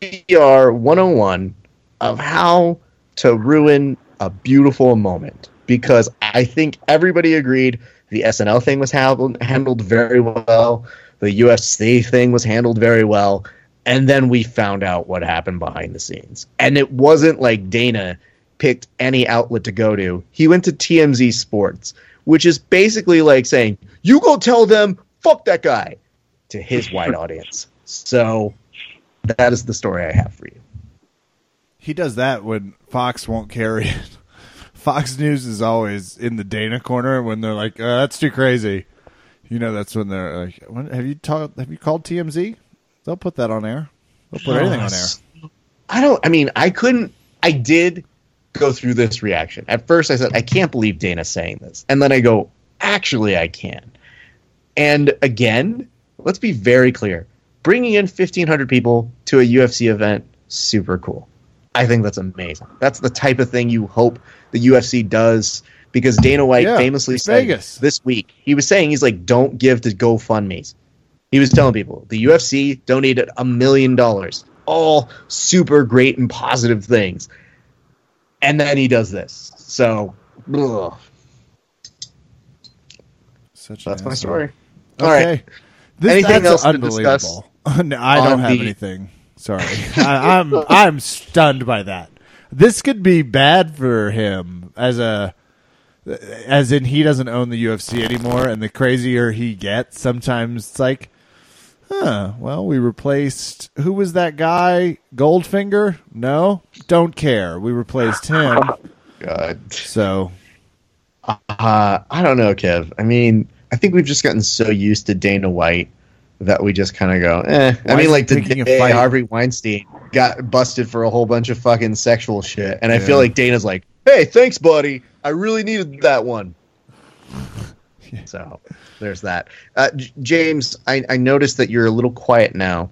PR 101 of how to ruin a beautiful moment. Because I think everybody agreed the SNL thing was handled, handled very well, the UFC thing was handled very well, and then we found out what happened behind the scenes. And it wasn't like Dana picked any outlet to go to. He went to TMZ Sports, which is basically like saying, "You go tell them, fuck that guy," to his wide audience. So that is the story I have for you. He does that when Fox won't carry it. Fox News is always in the Dana corner when they're like, uh, "That's too crazy." You know, that's when they're like, when, "Have you talked? Have you called TMZ? They'll put that on air. They'll put anything on air." I don't. I mean, I couldn't. I did go through this reaction. At first, I said, "I can't believe Dana's saying this," and then I go, "Actually, I can." And again, let's be very clear: bringing in fifteen hundred people to a UFC event, super cool. I think that's amazing. That's the type of thing you hope the UFC does. Because Dana White Yeah, famously said Vegas. this week, he was saying he's like, "Don't give to GoFundmes." He was telling people the UFC donated a million dollars, all super great and positive things, and then he does this. So ugh, Such that's my story. Okay. All right. This, Anything that's else to discuss unbelievable. no, I don't have the- anything. Sorry, I, I'm I'm stunned by that. This could be bad for him as a, as in he doesn't own the UFC anymore, and the crazier he gets, sometimes it's like, huh? Well, we replaced who was that guy? Goldfinger? No, don't care. We replaced him. God, So uh, I don't know, Kev. I mean, I think we've just gotten so used to Dana White that we just kind of go, eh. Why I mean, like today. Harvey Weinstein got busted for a whole bunch of fucking sexual shit, and I feel like Dana's like, hey, thanks, buddy. I really needed that one. So there's that. Uh, J- James, I, I noticed that you're a little quiet now.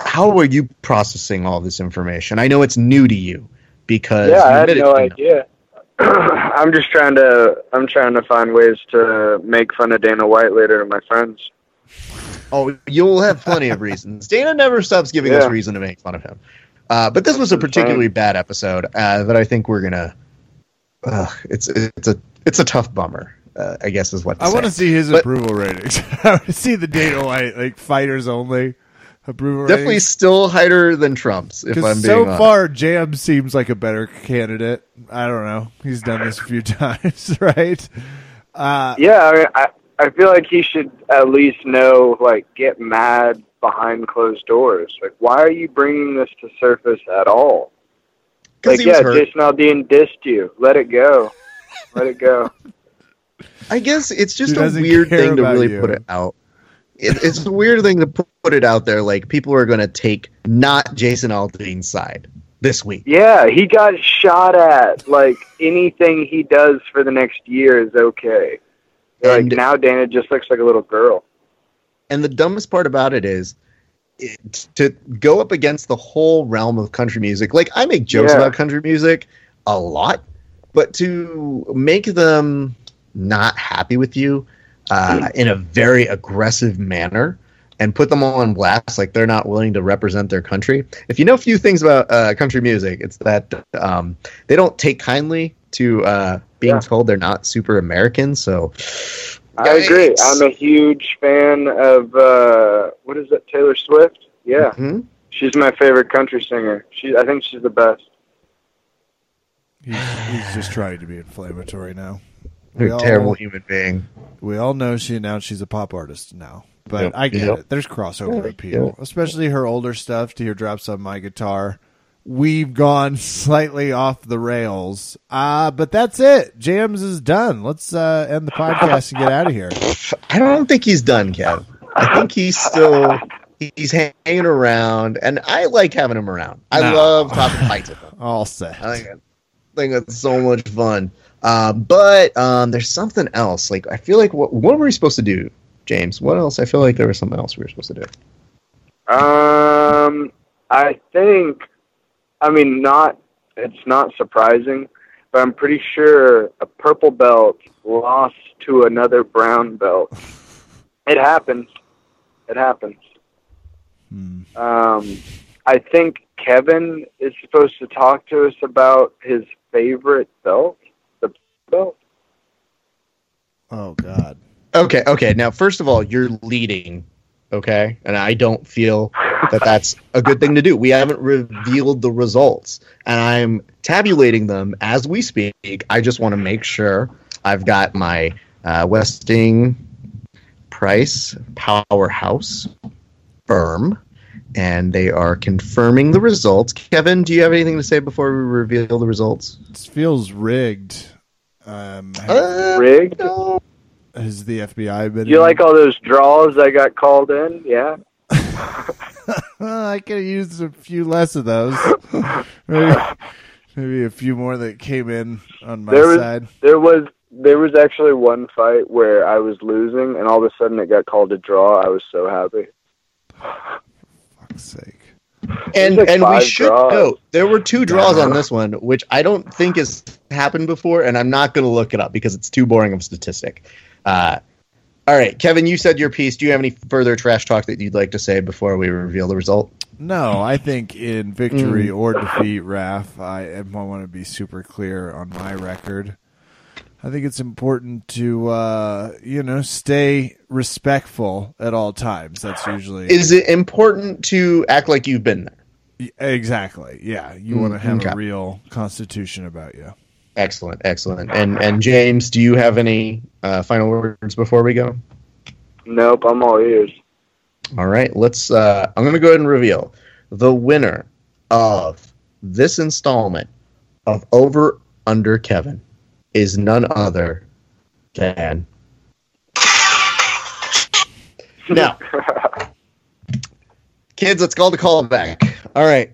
how are you processing all this information? I know it's new to you because yeah, you I had no idea. I'm just trying to I'm trying to find ways to make fun of Dana White later to my friends. Oh, you'll have plenty of reasons. Dana never stops giving us reason to make fun of him. Uh, but this was a That's particularly bad episode uh, that I think we're gonna. Uh, it's it's a it's a tough bummer. Uh, I guess is what to I want to see his But- approval ratings. I want to see the Dana White like fighters only approval Definitely ratings. still higher than Trump's. If I'm Because being so honest. far, Jam seems like a better candidate. I don't know. He's done this a few times, right? Uh, Yeah, I, mean, I I feel like he should at least know like get mad behind closed doors. Like, why are you bringing this to surface at all? Like, yeah, hurt. Jason Aldean dissed you. Let it go. Let it go. I guess it's just a weird thing to really you. put it out. It, it's a weird thing to put it out there. Like people are going to take not Jason Aldean's side this week. Yeah, he got shot at. Like anything he does for the next year is okay. Like And- now, Dana just looks like a little girl. And the dumbest part about it is it, to go up against the whole realm of country music. Like I make jokes Yeah. about country music a lot, but to make them not happy with you uh, in a very aggressive manner and put them all on blast like they're not willing to represent their country. If you know a few things about uh, country music, it's that um, they don't take kindly to uh, being Yeah. told they're not super American. So I agree. I'm a huge fan of uh what is it, Taylor Swift? Yeah, Mhm. she's my favorite country singer. She, I think she's the best. he's, he's just trying to be inflammatory now. You're a all- terrible human being. We all know she announced she's a pop artist now, but Yep. I get Yep. it. There's crossover appeal, especially her older stuff. to hear drops on my guitar. We've gone slightly off the rails, uh, but that's it. Jams is done. Let's uh, end the podcast and get out of here. I don't think he's done, Kev. I think he's still he's hanging around, and I like having him around. I No. love talking fights with him. All set. I think I think it's so much fun. Uh, but um, there's something else. Like I feel like what what were we supposed to do, James? What else? I feel like there was something else we were supposed to do. Um, I think, I mean, not. It's not surprising, but I'm pretty sure a purple belt lost to another brown belt. It happens. It happens. Hmm. Um, I think Kevin is supposed to talk to us about his favorite belt, Oh God. Okay, okay. Now, first of all, you're leading, okay, and I don't feel that that's a good thing to do. We haven't revealed the results, and I'm tabulating them as we speak. I just want to make sure I've got my uh, Westing Price Powerhouse firm, and they are confirming the results. Kevin, do you have anything to say before we reveal the results? This feels rigged. Um, Uh, Rigged. no. has the FBI been? Do you like all those draws I got called in? Yeah. I could have used a few less of those. maybe, maybe a few more that came in on my There was- side. There was there was actually one fight where I was losing, and all of a sudden it got called a draw. I was so happy. Fuck's sake. And like and we should draws. note there were two draws on this one, which I don't think has happened before, and I'm not going to look it up because it's too boring of a statistic. Uh, all right, Kevin, you said your piece. Do you have any further trash talk that you'd like to say before we reveal the result? No, I think in victory Mm. or defeat, Raph, I, I want to be super clear on my record. I think it's important to, uh, you know, stay respectful at all times. That's usually Is it important to act like you've been there? exactly. Yeah, you Mm, want to have okay. a real constitution about you. Excellent, excellent. And and James, do you have any uh, final words before we go? Nope, I'm all ears. All right, let's. Uh, I'm going to go ahead and reveal the winner of this installment of Over Under Kevin is none other than. Now, kids, let's call the call back. All right,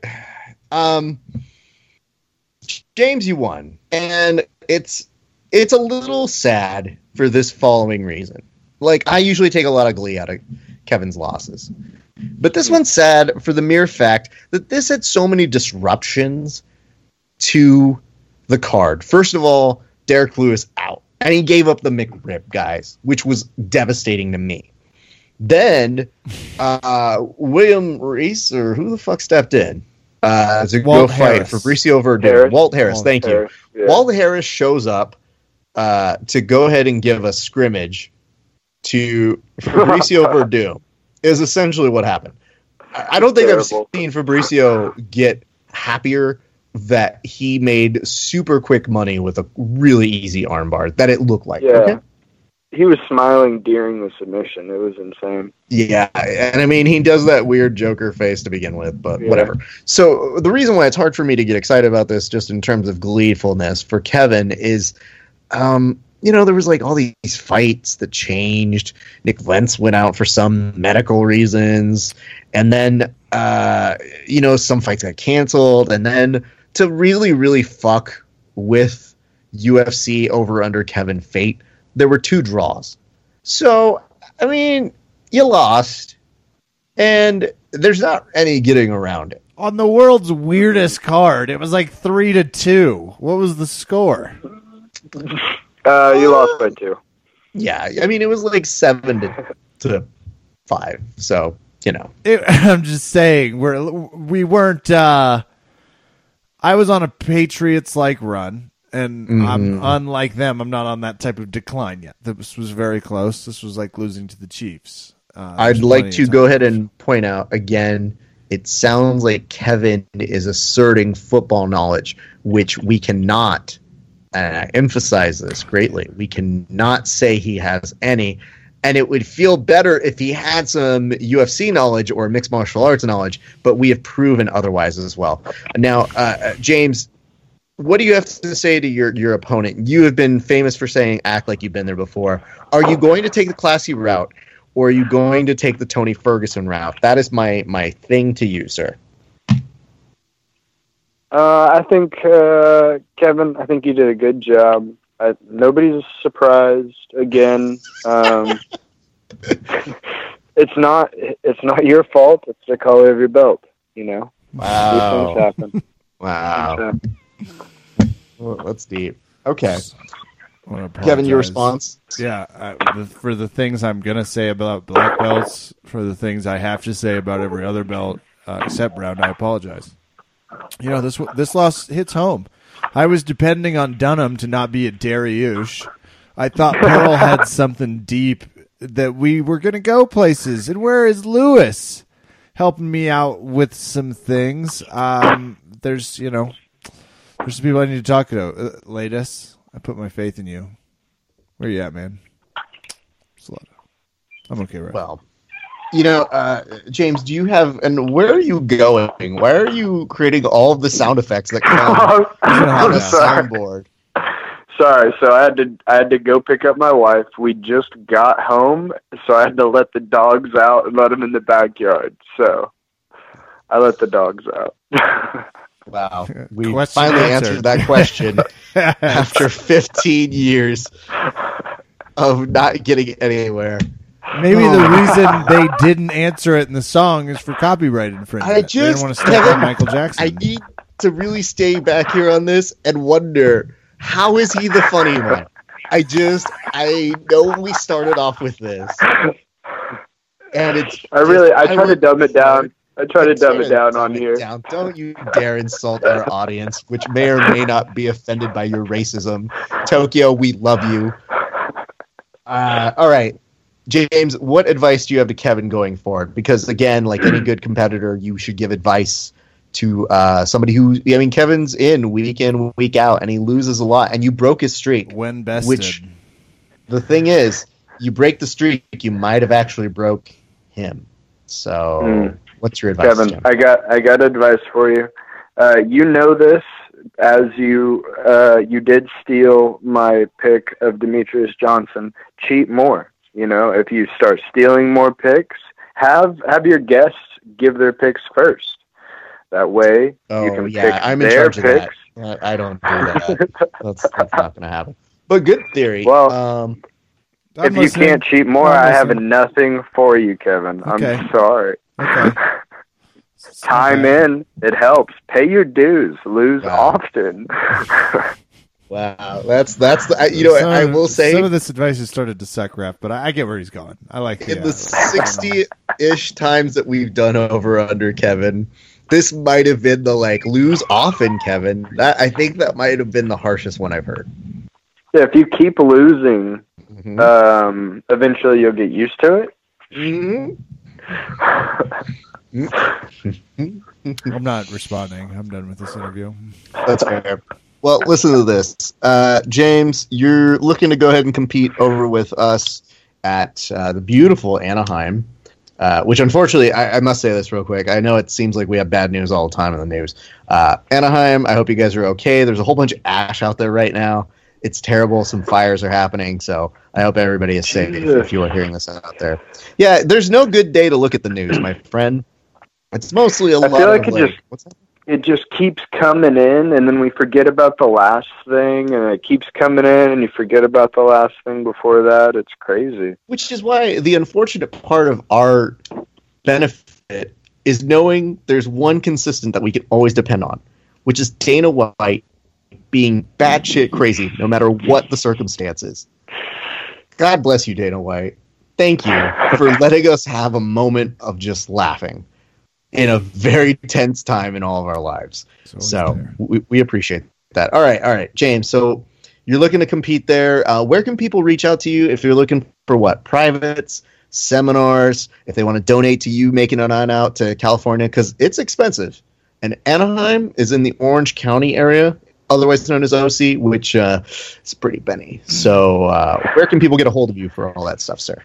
um, James, you won, and it's it's a little sad for this following reason. Like, I usually take a lot of glee out of Kevin's losses. But this one's sad for the mere fact that this had so many disruptions to the card. First of all, Derrick Lewis out. And he gave up the McRib, guys, which was devastating to me. Then uh, William Reese, or who the fuck stepped in uh, to Walt go fight Harris. Fabricio Werdum. Harris. Walt Harris, Walt thank you. Yeah. Walt Harris shows up uh, to go ahead and give a scrimmage to Fabricio Werdum. Is essentially what happened. I I don't think Terrible. I've seen Fabricio get happier that he made super quick money with a really easy armbar that it looked like. Yeah. Okay? He was smiling during the submission. It was insane. Yeah, and I mean he does that weird Joker face to begin with, but Yeah. whatever. So the reason why it's hard for me to get excited about this, just in terms of gleefulness for Kevin, is, um, you know, there was like all these fights that changed. Nik Lentz went out for some medical reasons, and then uh, you know some fights got canceled, and then to really, really fuck with UFC over under Kevin Fate, there were two draws. So I mean, you lost, and there's not any getting around it. On the world's weirdest card, it was like three to two. What was the score? Uh, you lost by two. Yeah, I mean, it was like seven to, to five. So you know, It, I'm just saying we're we weren't. uh I was on a Patriots like run, and I'm unlike them. I'm not on that type of decline yet. This was very close. This was like losing to the Chiefs. Uh, I'd like to go ahead and point out again. It sounds like Kevin is asserting football knowledge, which we cannot. And I emphasize this greatly. We cannot say he has any. And it would feel better if he had some UFC knowledge or mixed martial arts knowledge, but we have proven otherwise as well. Now, uh, uh, James, what do you have to say to your, your opponent? You have been famous for saying act like you've been there before. Are you going to take the classy route, or are you going to take the Tony Ferguson route? That is my my thing to you, sir. Uh, I think uh, Kevin. I think you did a good job. I, nobody's surprised again. Um, it's not. It's not your fault. It's the color of your belt. You know, these Wow, things happen. wow, Things happen. Well, that's deep. Okay, Kevin, your response. Yeah, I, for the things I'm gonna say about black belts, for the things I have to say about every other belt uh, except brown, I apologize. You know this this loss hits home. I was depending on Dunham to not be a Dariush. I thought Pearl had something deep that we were gonna go places. And where is Lewis helping me out with some things? Um, there's you know there's people I need to talk to. Uh, Latest, I put my faith in you. Where you at, man? Slow down. I'm okay, right? Well, you know, uh, James, do you have and where are you going? Why are you creating all of the sound effects that come on I'm the sorry. soundboard? Sorry. So I had to. I had to go pick up my wife. We just got home, so I had to let the dogs out and let them in the backyard. So I let the dogs out. Wow, we Question finally answered. answered that question after 15 years of not getting anywhere. Maybe the oh. reason they didn't answer it in the song is for copyright infringement. I they just didn't want to step on Michael Jackson. I need to really stay back here on this and wonder how is he the funny one? I just I know we started off with this, and it's. I really. I just- try to dumb it down. I try to dumb it down dumb on it here. down. Don't you dare insult our audience, which may or may not be offended by your racism. Tokyo, we love you. Uh, all right, James, what advice do you have to Kevin going forward? Because again, like any good competitor, you should give advice to uh, somebody who. I mean, Kevin's in week in, week out, and he loses a lot. And you broke his streak. when bested. Which- The thing is, you break the streak, you might have actually broke him. So, Mm. What's your advice, Kevin, Jim? I got I got advice for you. Uh, you know this as you uh, you did steal my pick of Demetrious Johnson. Cheat more. You know, if you start stealing more picks, have have your guests give their picks first. That way Oh, you can yeah, pick I'm in their charge of that. picks. I don't do that. that's, that's not going to happen. But good theory. Well, um, if you can't cheat more, I'm have nothing for you, Kevin. Okay. I'm sorry. Okay. Time in, it helps. Pay your dues. Lose Wow. often. Wow, that's that's the I, you know Some I will say some of this advice has started to suck, ref, but I, I get where he's going. I like it. in the sixty-ish times that we've done over under Kevin, this might have been the like lose often Kevin. That I think that might have been the harshest one I've heard. Yeah, if you keep losing, Mhm. um, eventually you'll get used to it. Mhm. I'm not responding. I'm done with this interview. That's fair. Well, listen to this, uh, James. You're looking to go ahead and compete over with us at uh, the beautiful Anaheim, uh, which unfortunately, I, I must say this real quick. I know it seems like we have bad news all the time in the news. Uh, Anaheim, I hope you guys are okay. There's a whole bunch of ash out there right now. It's terrible. Some fires are happening, so I hope everybody is safe if you are hearing this out there. Yeah, there's no good day to look at the news, my friend. It's mostly a I lot feel like of it like, just- it just keeps coming in and then we forget about the last thing and it keeps coming in and you forget about the last thing before that it's crazy Which is why the unfortunate part of our benefit is knowing there's one consistent that we can always depend on, which is Dana White being batshit crazy no matter what the circumstances. God bless you, Dana White. Thank you for letting us have a moment of just laughing in a very tense time in all of our lives. So we, we appreciate that. All right, all right, James. So you're looking to compete there. Uh, where can people reach out to you if you're looking for what privates, seminars? If they want to donate to you making it on out to California because it's expensive. And Anaheim is in the Orange County area, otherwise known as OC, which uh, is pretty benny. So uh, where can people get a hold of you for all that stuff, sir?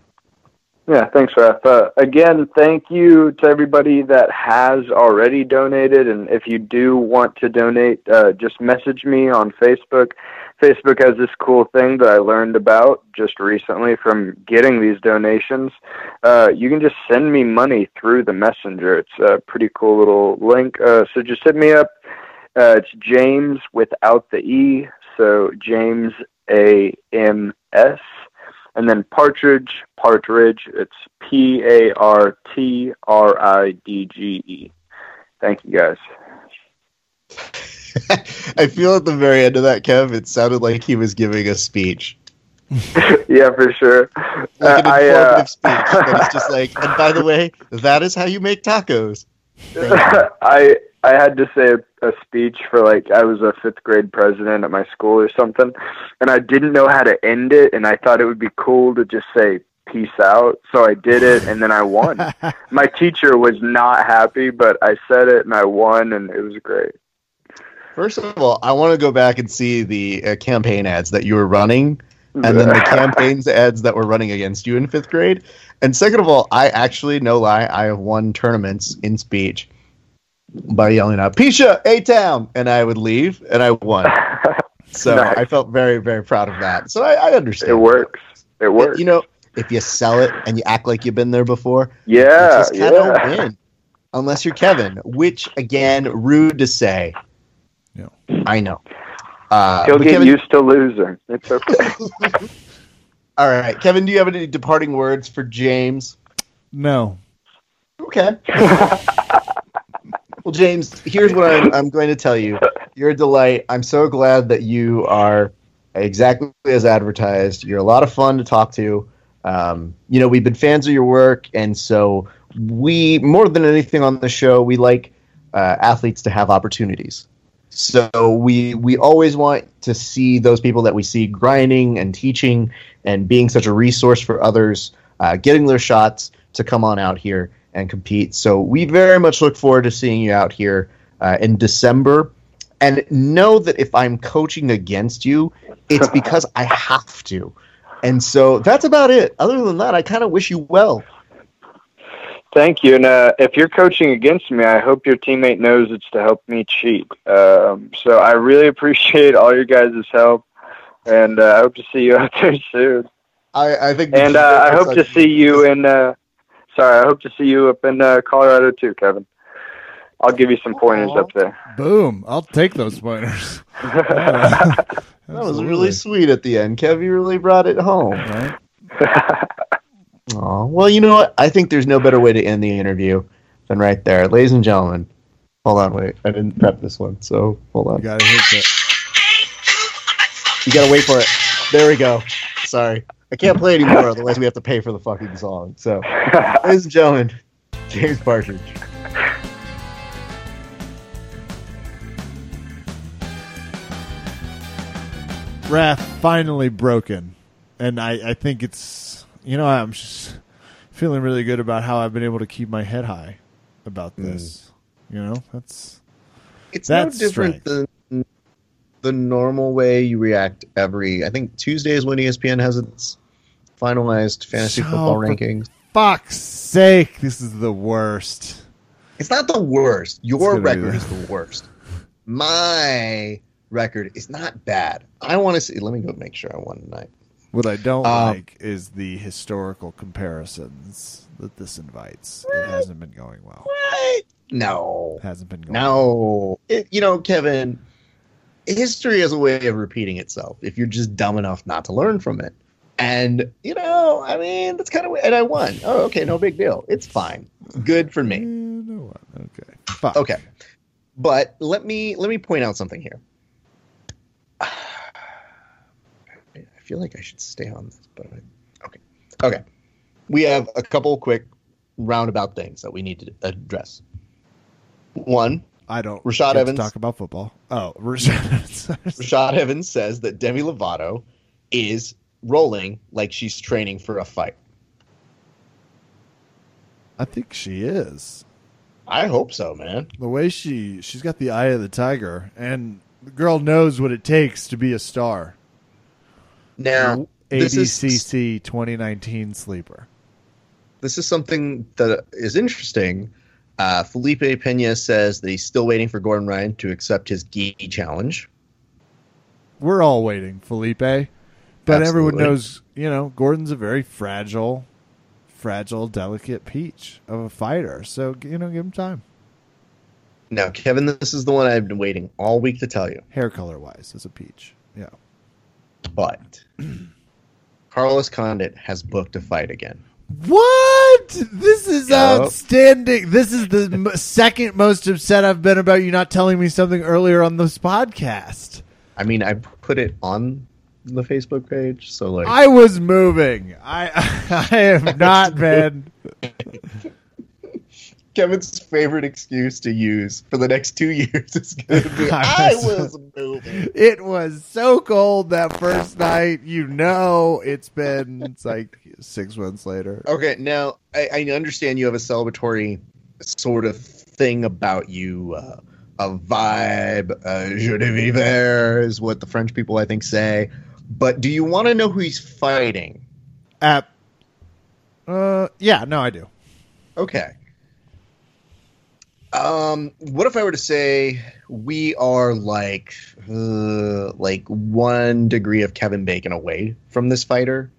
yeah thanks Raph. Uh, again thank you to everybody that has already donated and if you do want to donate uh, just message me on facebook facebook has this cool thing that i learned about just recently from getting these donations uh, you can just send me money through the messenger it's a pretty cool little link uh, so just hit me up uh, it's james without the e so james a m s and then partridge partridge it's p a r t r i d g e thank you guys I feel at the very end of that, Kev, it sounded like he was giving a speech. yeah for sure like an Uh, I, informative uh, speech. It's just like, and by the way, that is how you make tacos. I I had to say a, a speech for like I was a fifth grade president at my school or something, and I didn't know how to end it, and I thought it would be cool to just say peace out. So I did it, and then I won. my teacher was not happy, but I said it and I won, and it was great. First of all, I want to go back and see the uh, campaign ads that you were running, and then the campaigns ads that were running against you in fifth grade. And second of all, I actually, no lie, I have won tournaments in speech by yelling out "Pisha, A Town," and I would leave, and I won. So Nice. I felt very, very proud of that. So I, I understand. it works. It works. You know, if you sell it and you act like you've been there before, yeah, you just kind of yeah. win. Unless you're Kevin, which again, rude to say. Yeah. I know. Uh, He'll get Kevin, used to losing. It's okay. all right, Kevin. Do you have any departing words for James? No. Okay. well, James, here's what I'm, I'm going to tell you. You're a delight. I'm so glad that you are exactly as advertised. You're a lot of fun to talk to. Um, you know, we've been fans of your work, and so we, more than anything on the show, we like uh, athletes to have opportunities. So we we always want to see those people that we see grinding and teaching and being such a resource for others, uh, getting their shots to come on out here and compete. So we very much look forward to seeing you out here uh, in December. And know that if I'm coaching against you, it's because I have to. And so that's about it. Other than that, I kind of wish you well. Thank you. And uh, if you're coaching against me, I hope your teammate knows it's to help me cheat. Um, so I really appreciate all your guys' help, and uh, I hope to see you out there soon. I, I think. And uh, I hope to see you in. Uh, sorry, I hope to see you up in uh, Colorado too, Kevin. I'll give you some pointers up there. Boom. I'll take those pointers. That was really sweet at the end. Kev, you really brought it home. Right? Aw, well, you know what? I think there's no better way to end the interview than right there. Ladies and gentlemen, hold on, wait. I didn't prep this one, so hold on. You gotta hit that. You gotta wait for it. There we go. Sorry. I can't play anymore, otherwise we have to pay for the fucking song. So, ladies and gentlemen, James Partridge. Wrath finally broken, and I, I think it's you know I'm just feeling really good about how I've been able to keep my head high about hmm. this. You know, that's It's That's no different than the normal way you react every. I think Tuesday is when ESPN has its finalized fantasy So football rankings. fuck's sake. This is the worst. It's not the worst. Your record is the worst. My record is not bad. I want to see. Let me go make sure I won tonight. What I don't Um, like is the historical comparisons that this invites. It hasn't been going well. What? No. It hasn't been going. No. It, you know, Kevin, history has a way of repeating itself if you're just dumb enough not to learn from it. And, you know, I mean, that's kind of, and I won. Oh, okay, no big deal. It's fine. Good for Eh, me. no one. Okay. Fuck. Okay. But let me let me point out something here. I feel like I should stay on this, but I, okay. Okay. We have a couple quick roundabout things that we need to address. One, I don't. Rashad Evans. talk about football. Oh, Rashad. Rashad Evans says that Demi Lovato is rolling like she's training for a fight. I think she is. I hope so, man. The way she she's got the eye of the tiger, and the girl knows what it takes to be a star. Now, this is 2019 sleeper. this is something that is interesting. Uh, Felipe Pena says that he's still waiting for Gordon Ryan to accept his gi challenge. We're all waiting, Felipe. But everyone knows, you know, Gordon's a very fragile, fragile, delicate peach of a fighter. So, you know, give him time. Now, Kevin, this is the one I've been waiting all week to tell you. Hair color wise, as a peach. Yeah. But Carlos Condit has booked a fight again. What? This is Yep. outstanding. This is the m- second most upset I've been about you not telling me something earlier on this podcast. I mean, I put it on the Facebook page, so like, I was moving. I I have not been. Kevin's favorite excuse to use for the next two years is going to be, I "I was- moving." It was so cold that first night. You know, it's been it's like six months later. Okay, now I, I understand you have a celebratory sort of thing about you, uh, a vibe, uh, joie de vivre is what the French people I think say. But do you want to know who he's fighting? At uh, yeah, no, I do. Okay. Um, what if I were to say we are like, uh, like one degree of Kevin Bacon away from this fighter?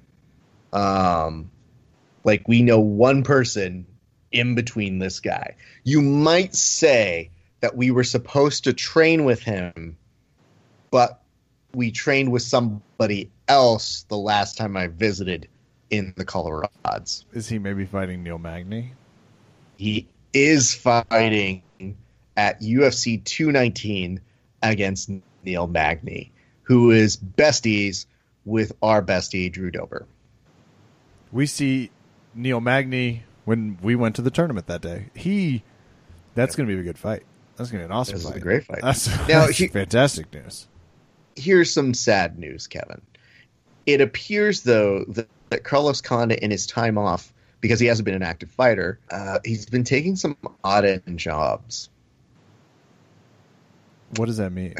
Um, like we know one person in between this guy. You might say that we were supposed to train with him, but we trained with somebody else the last time I visited in the Colorados. Is he maybe fighting Neil Magny? He is fighting at UFC 219 against Neil Magny, who is besties with our bestie Drew Dober. We see Neil Magny when we went to the tournament that day. He, that's going to be a good fight. That's going to be an awesome This is fight. a great fight. That's, Now, that's he- fantastic news. Here's some sad news, Kevin. It appears, though, that, that Carlos Condit, in his time off, because he hasn't been an active fighter, uh, he's been taking some odd end jobs. What does that mean?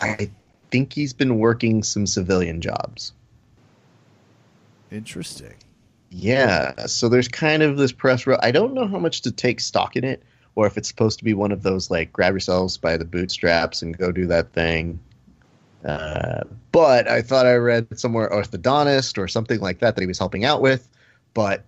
I think he's been working some civilian jobs. Interesting. Yeah, so there's kind of this press. I don't know how much to take stock in it, or if it's supposed to be one of those like grab yourselves by the bootstraps and go do that thing. Uh, but I thought I read somewhere orthodontist or something like that that he was helping out with. But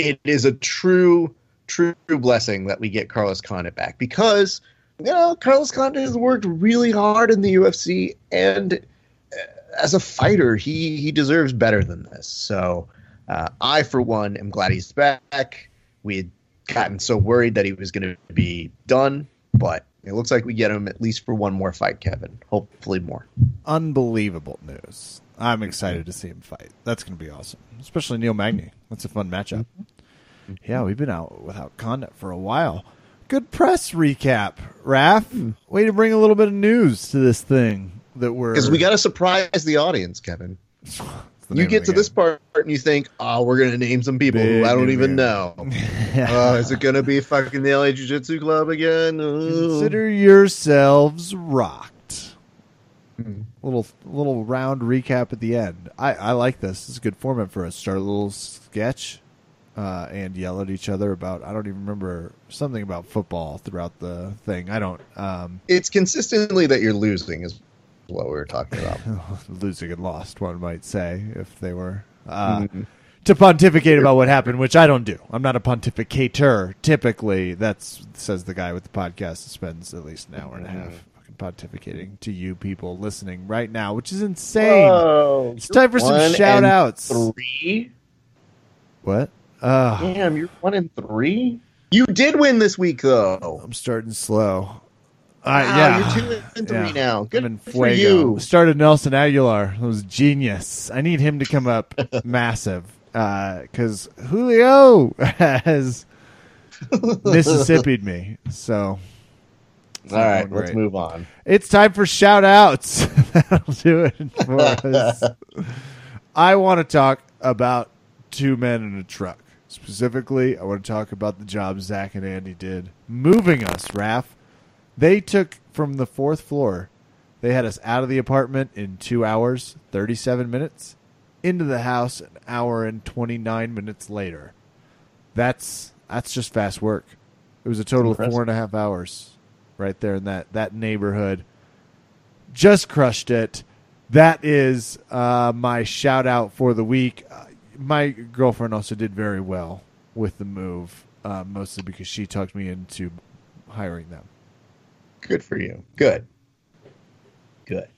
it is a true, true blessing that we get Carlos Condit back because you know Carlos Condit has worked really hard in the UFC and uh, as a fighter, he he deserves better than this. So. Uh, I, for one, am glad he's back. We had gotten so worried that he was going to be done, but it looks like we get him at least for one more fight, Kevin. Hopefully more. Unbelievable news. I'm excited to see him fight. That's going to be awesome, especially Neil Magny. That's a fun matchup. Yeah, we've been out without Condit for a while. Good press recap, Raph. Way to bring a little bit of news to this thing that we're Because we got to surprise the audience, Kevin. You get to this part and you think, oh, we're going to name some people who I don't even yeah. know. Uh, is it going to be fucking the LA Jiu Jitsu Club again? Uh, Consider yourselves rocked. Hmm. Little little round recap at the end. I, I like this. This is a good format for us. Start a little sketch uh, and yell at each other about I don't even remember something about football throughout the thing. I don't um, it's consistently that you're losing, is what we were talking about. losing and lost. One might say if they were uh, Mhm. to pontificate about what happened, which I don't do. I'm not a pontificator. Typically, that's says the guy with the podcast that spends at least an hour and a half pontificating to you people listening right now, which is insane. Whoa, It's time for some shout outs. Three? What? Uh, Damn, you're one in three? You did win this week, though. I'm starting slow. Uh, Wow, yeah. you're two and three Yeah. now. Good I'm for you. Started Nelson Agholor. It was genius. I need him to come up massive because Julio has Mississippi'd me. So All right, going let's great. move on. it's time for shout outs. That'll do it for us. I want to talk about two men in a truck. Specifically, I want to talk about the job Zach and Andy did moving us, Raph. They took from the fourth floor. They had us out of the apartment in two hours, 37 minutes, into the house an hour and 29 minutes later. That's that's just fast work. It was a total Impressive. of four and a half hours right there in that, that neighborhood. Just crushed it. That is uh, my shout out for the week. Uh, my girlfriend also did very well with the move, uh, mostly because she talked me into hiring them. Good for you. Good. Good.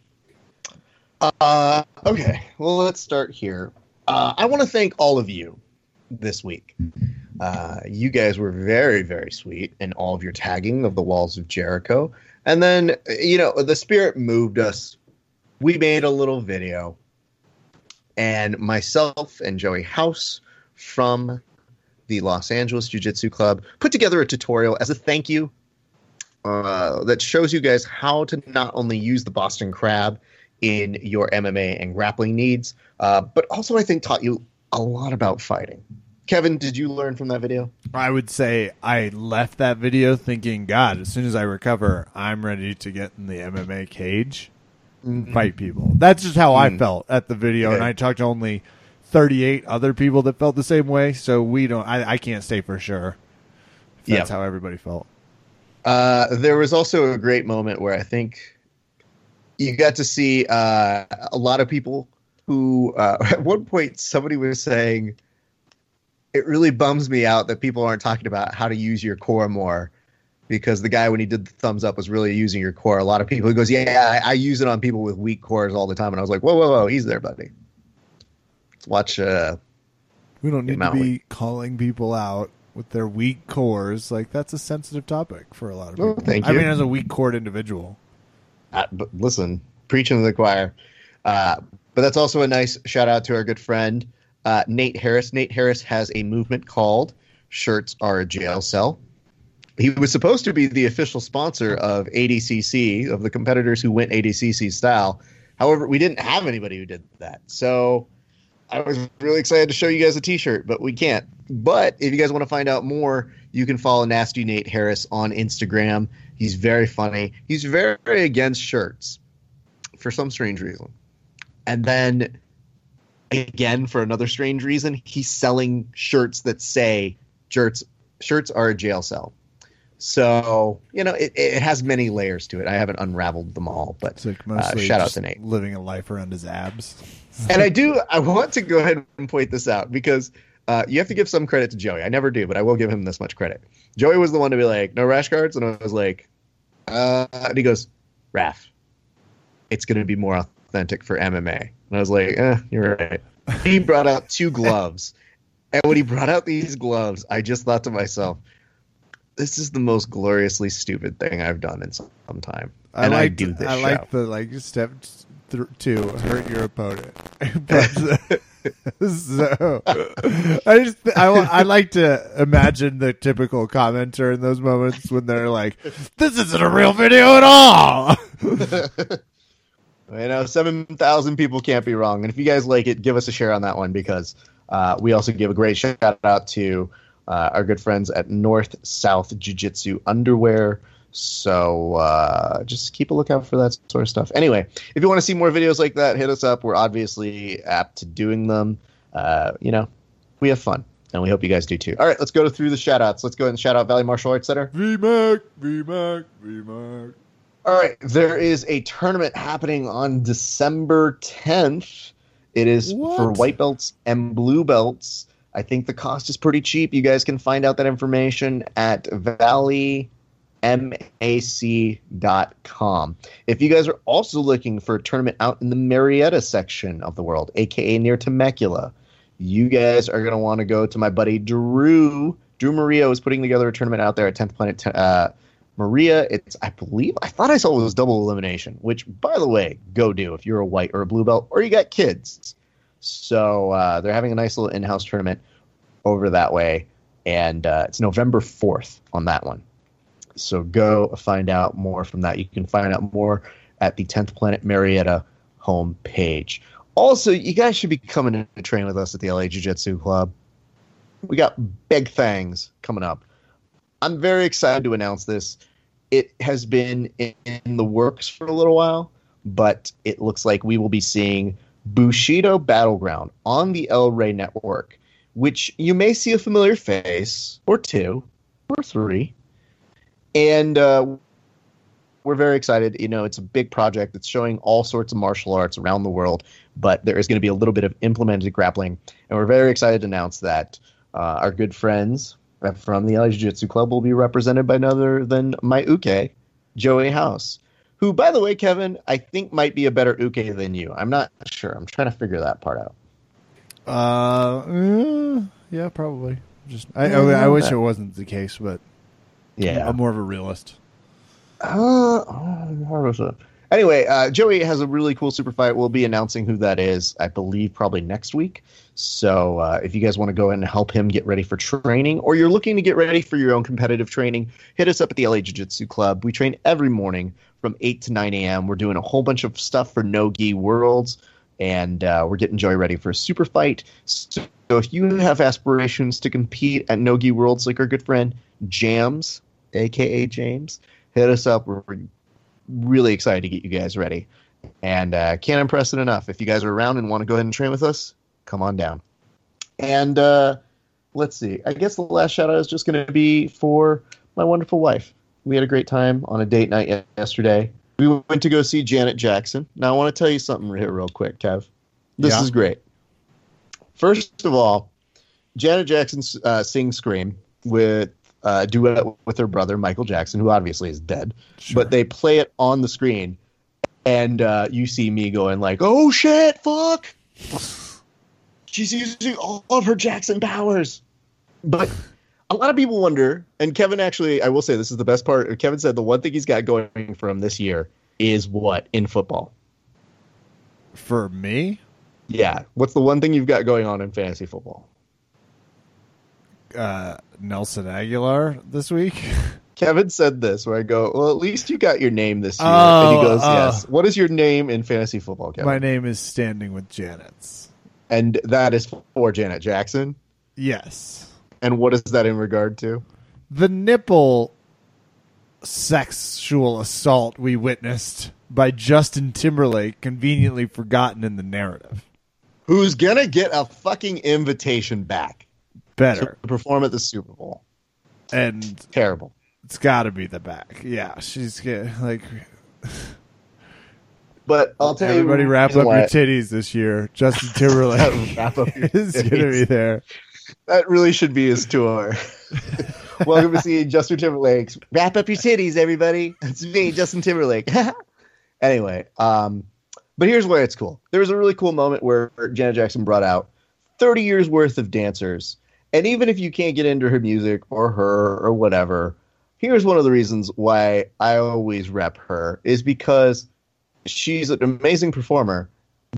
Uh, okay. Well, let's start here. Uh, I want to thank all of you this week. Uh, you guys were very, very sweet in all of your tagging of the walls of Jericho. And then, you know, the spirit moved us. We made a little video. And myself and Joey House from the Los Angeles Jiu Jitsu Club put together a tutorial as a thank you uh, that shows you guys how to not only use the Boston Crab in your MMA and grappling needs, uh, but also I think taught you a lot about fighting. Kevin, did you learn from that video? I would say I left that video thinking, God, as soon as I recover, I'm ready to get in the MMA cage, and fight people. That's just how I Mm. felt at the video, and I talked to only 38 other people that felt the same way. So we don't. I, I can't say for sure. If that's Yeah. how everybody felt. Uh, there was also a great moment where I think you got to see uh, a lot of people who, uh, at one point, somebody was saying, it really bums me out that people aren't talking about how to use your core more. Because the guy, when he did the thumbs up, was really using your core. A lot of people, he goes, Yeah, I, I use it on people with weak cores all the time. And I was like, Whoa, whoa, whoa, he's there, buddy. Let's watch. Uh, We don't need to be calling people out with their weak cores. Like that's a sensitive topic for a lot of Oh, people. thank I you. mean, as a weak cored individual. Uh, but listen, preaching to the choir. Uh, but that's also a nice shout out to our good friend uh, Nate Harris. Nate Harris has a movement called "Shirts Are a Jail Cell." He was supposed to be the official sponsor of ADCC of the competitors who went ADCC style. However, we didn't have anybody who did that, so I was really excited to show you guys a T-shirt, but we can't. But if you guys want to find out more, you can follow Nasty Nate Harris on Instagram. He's very funny. He's very against shirts for some strange reason. And then again, for another strange reason, he's selling shirts that say shirts shirts are a jail cell. So, you know, it, it has many layers to it. I haven't unraveled them all, but like uh, shout out to Nate. living a life around his abs. And I do. I want to go ahead and point this out because uh, you have to give some credit to Joey. I never do, but I will give him this much credit. Joey was the one to be like, "No rash guards," and I was like, uh, and he goes, "Raph, it's going to be more authentic for MMA." And I was like, "Eh, you're right." He brought out two gloves, and when he brought out these gloves, I just thought to myself, this is the most gloriously stupid thing I've done in some time. I And I like do this I like the like step th- two hurt your opponent. But, so I just I, I like to imagine the typical commenter in those moments when they're like, "This isn't a real video at all." You know, seven thousand people can't be wrong. And if you guys like it, give us a share on that one because uh, we also give a great shout out to uh, our good friends at North South Jiu Jitsu Underwear. So uh, just keep a lookout for that sort of stuff. Anyway, if you want to see more videos like that, hit us up. We're obviously apt to doing them. Uh, you know, we have fun, and we hope you guys do too. All right, let's go through the shout outs. Let's go ahead and shout out Valley Martial Arts Center. VMAC, VMAC, VMAC. All right, there is a tournament happening on December 10th. It is What? for white belts and blue belts. I think the cost is pretty cheap. You guys can find out that information at valleymac.com. If you guys are also looking for a tournament out in the Murrieta section of the world, aka near Temecula, you guys are going to want to go to my buddy Drew. Drew Maria is putting together a tournament out there at 10th Planet uh, Maria, it's I believe I thought I saw it was double elimination, which by the way, go do if you're a white or a blue belt or you got kids. So uh, they're having a nice little in-house tournament over that way, and uh, it's November fourth on that one. So go find out more from that. You can find out more at the 10th Planet Murrieta homepage. Also, you guys should be coming in to train with us at the LA Jiu Jitsu Club. We got big things coming up. I'm very excited to announce this. It has been in, the works for a little while, but it looks like we will be seeing Bushido Battleground on the El Rey network, which you may see a familiar face or two or three. And uh, we're very excited. You know, it's a big project. It's showing all sorts of martial arts around the world, but there is going to be a little bit of implemented grappling. And we're very excited to announce that uh, our good friends from the LA Jiu Jitsu Club will be represented by none other than my uke, Joey House, who, by the way, Kevin, I think might be a better uke than you. I'm not sure. I'm trying to figure that part out. Uh, uh, yeah, probably. Just I, Yeah, I, I wish that- it wasn't the case, but Yeah. I'm more of a realist. Uh, oh, how was it? Anyway, uh, Joey has a really cool super fight. We'll be announcing who that is, I believe, probably next week. So uh, if you guys want to go in and help him get ready for training, or you're looking to get ready for your own competitive training, hit us up at the LA Jiu Jitsu Club. We train every morning from 8 to 9 a.m. We're doing a whole bunch of stuff for No Gi Worlds, and uh, we're getting Joey ready for a super fight. So if you have aspirations to compete at No Gi Worlds, like our good friend Jams, aka James, hit us up. We're really excited to get you guys ready. And uh, can't impress it enough. If you guys are around and want to go ahead and train with us, come on down. And uh, let's see. I guess the last shout out is just going to be for my wonderful wife. We had a great time on a date night yesterday. We went to go see Janet Jackson. Now, I want to tell you something here, real quick, Kev. This Yeah. is great. First of all, Janet Jackson uh, sings Scream with uh, duet with her brother, Michael Jackson, who obviously is dead. Sure. but they play it on the screen and uh, you see me going like oh shit fuck! She's using all of her jackson powers. But a lot of people wonder and kevin actually i will say this is the best part kevin said the one thing he's got going from this year is what? In football. For me, yeah. What's the one thing you've got going on in fantasy football uh, Nelson Agholor this week. Kevin said this where I go, well, at least you got your name this year. Oh, and he goes, oh. yes. What is your name in fantasy football, Kevin? My name is Standing with Janet's. and that is for Janet Jackson. Yes, And what is that in regard to? the nipple sexual assault we witnessed by Justin Timberlake conveniently forgotten in the narrative. Who's gonna get a fucking invitation back Better, to perform at the Super Bowl? and Terrible. it's got to be the back. Yeah, she's get, like But I'll tell you. everybody you, wrap up reason your titties this year. Justin Timberlake Wrap up your is going to be there. That really should be his tour. Welcome to see Justin Timberlake's Wrap Up Your Titties, everybody. It's me, Justin Timberlake. anyway, um, but here's where it's cool. There was a really cool moment where Janet Jackson brought out 30 years worth of dancers. And even if you can't get into her music or her or whatever, here's one of the reasons why I always rep her is because she's an amazing performer.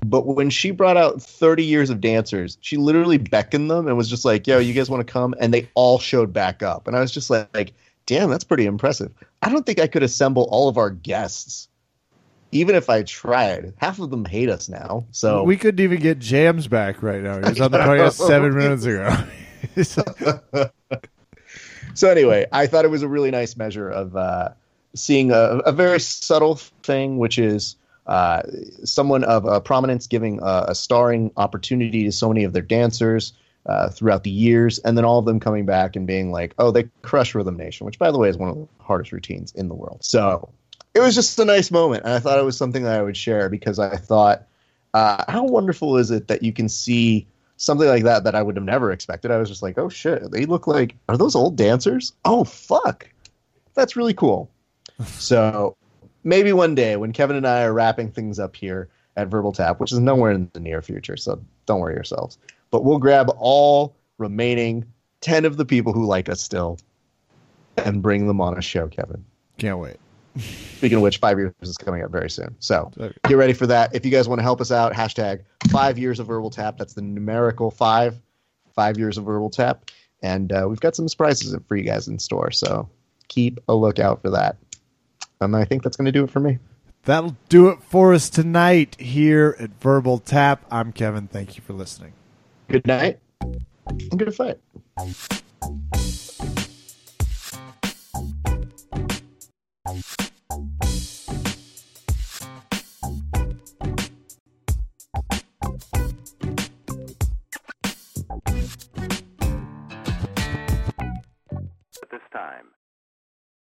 But when she brought out 30 years of dancers, she literally beckoned them and was just like, "Yo, you guys want to come?" And they all showed back up. And I was just like, like, "Damn, that's pretty impressive." I don't think I could assemble all of our guests, even if I tried. Half of them hate us now, so we couldn't even get Jams back right now. He was on the podcast seven minutes ago. So anyway, I thought it was a really nice measure of uh, seeing a, a, very subtle thing, which is uh, someone of uh, prominence giving a, a, starring opportunity to so many of their dancers uh, throughout the years, and then all of them coming back and being like, "Oh, they crush Rhythm Nation," which, by the way, is one of the hardest routines in the world. So it was just a nice moment, and I thought it was something that I would share because I thought, uh, how wonderful is it that you can see something like that that I would have never expected. I was just like, oh shit, they look like are those old dancers? Oh fuck, that's really cool. so maybe one day when Kevin and I are wrapping things up here at Verbal Tap, which is nowhere in the near future, so don't worry yourselves. But we'll grab all remaining ten of the people who like us still and bring them on a show, Kevin. Can't wait. Speaking of which, five years is coming up very soon. So get ready for that. If you guys want to help us out, hashtag five years of verbal tap. That's the numerical five, five years of verbal tap. And uh, we've got some surprises for you guys in store. So keep a lookout for that. And I think that's going to do it for me. That'll do it for us tonight here at Verbal Tap. I'm Kevin. Thank you for listening. Good night and good fight.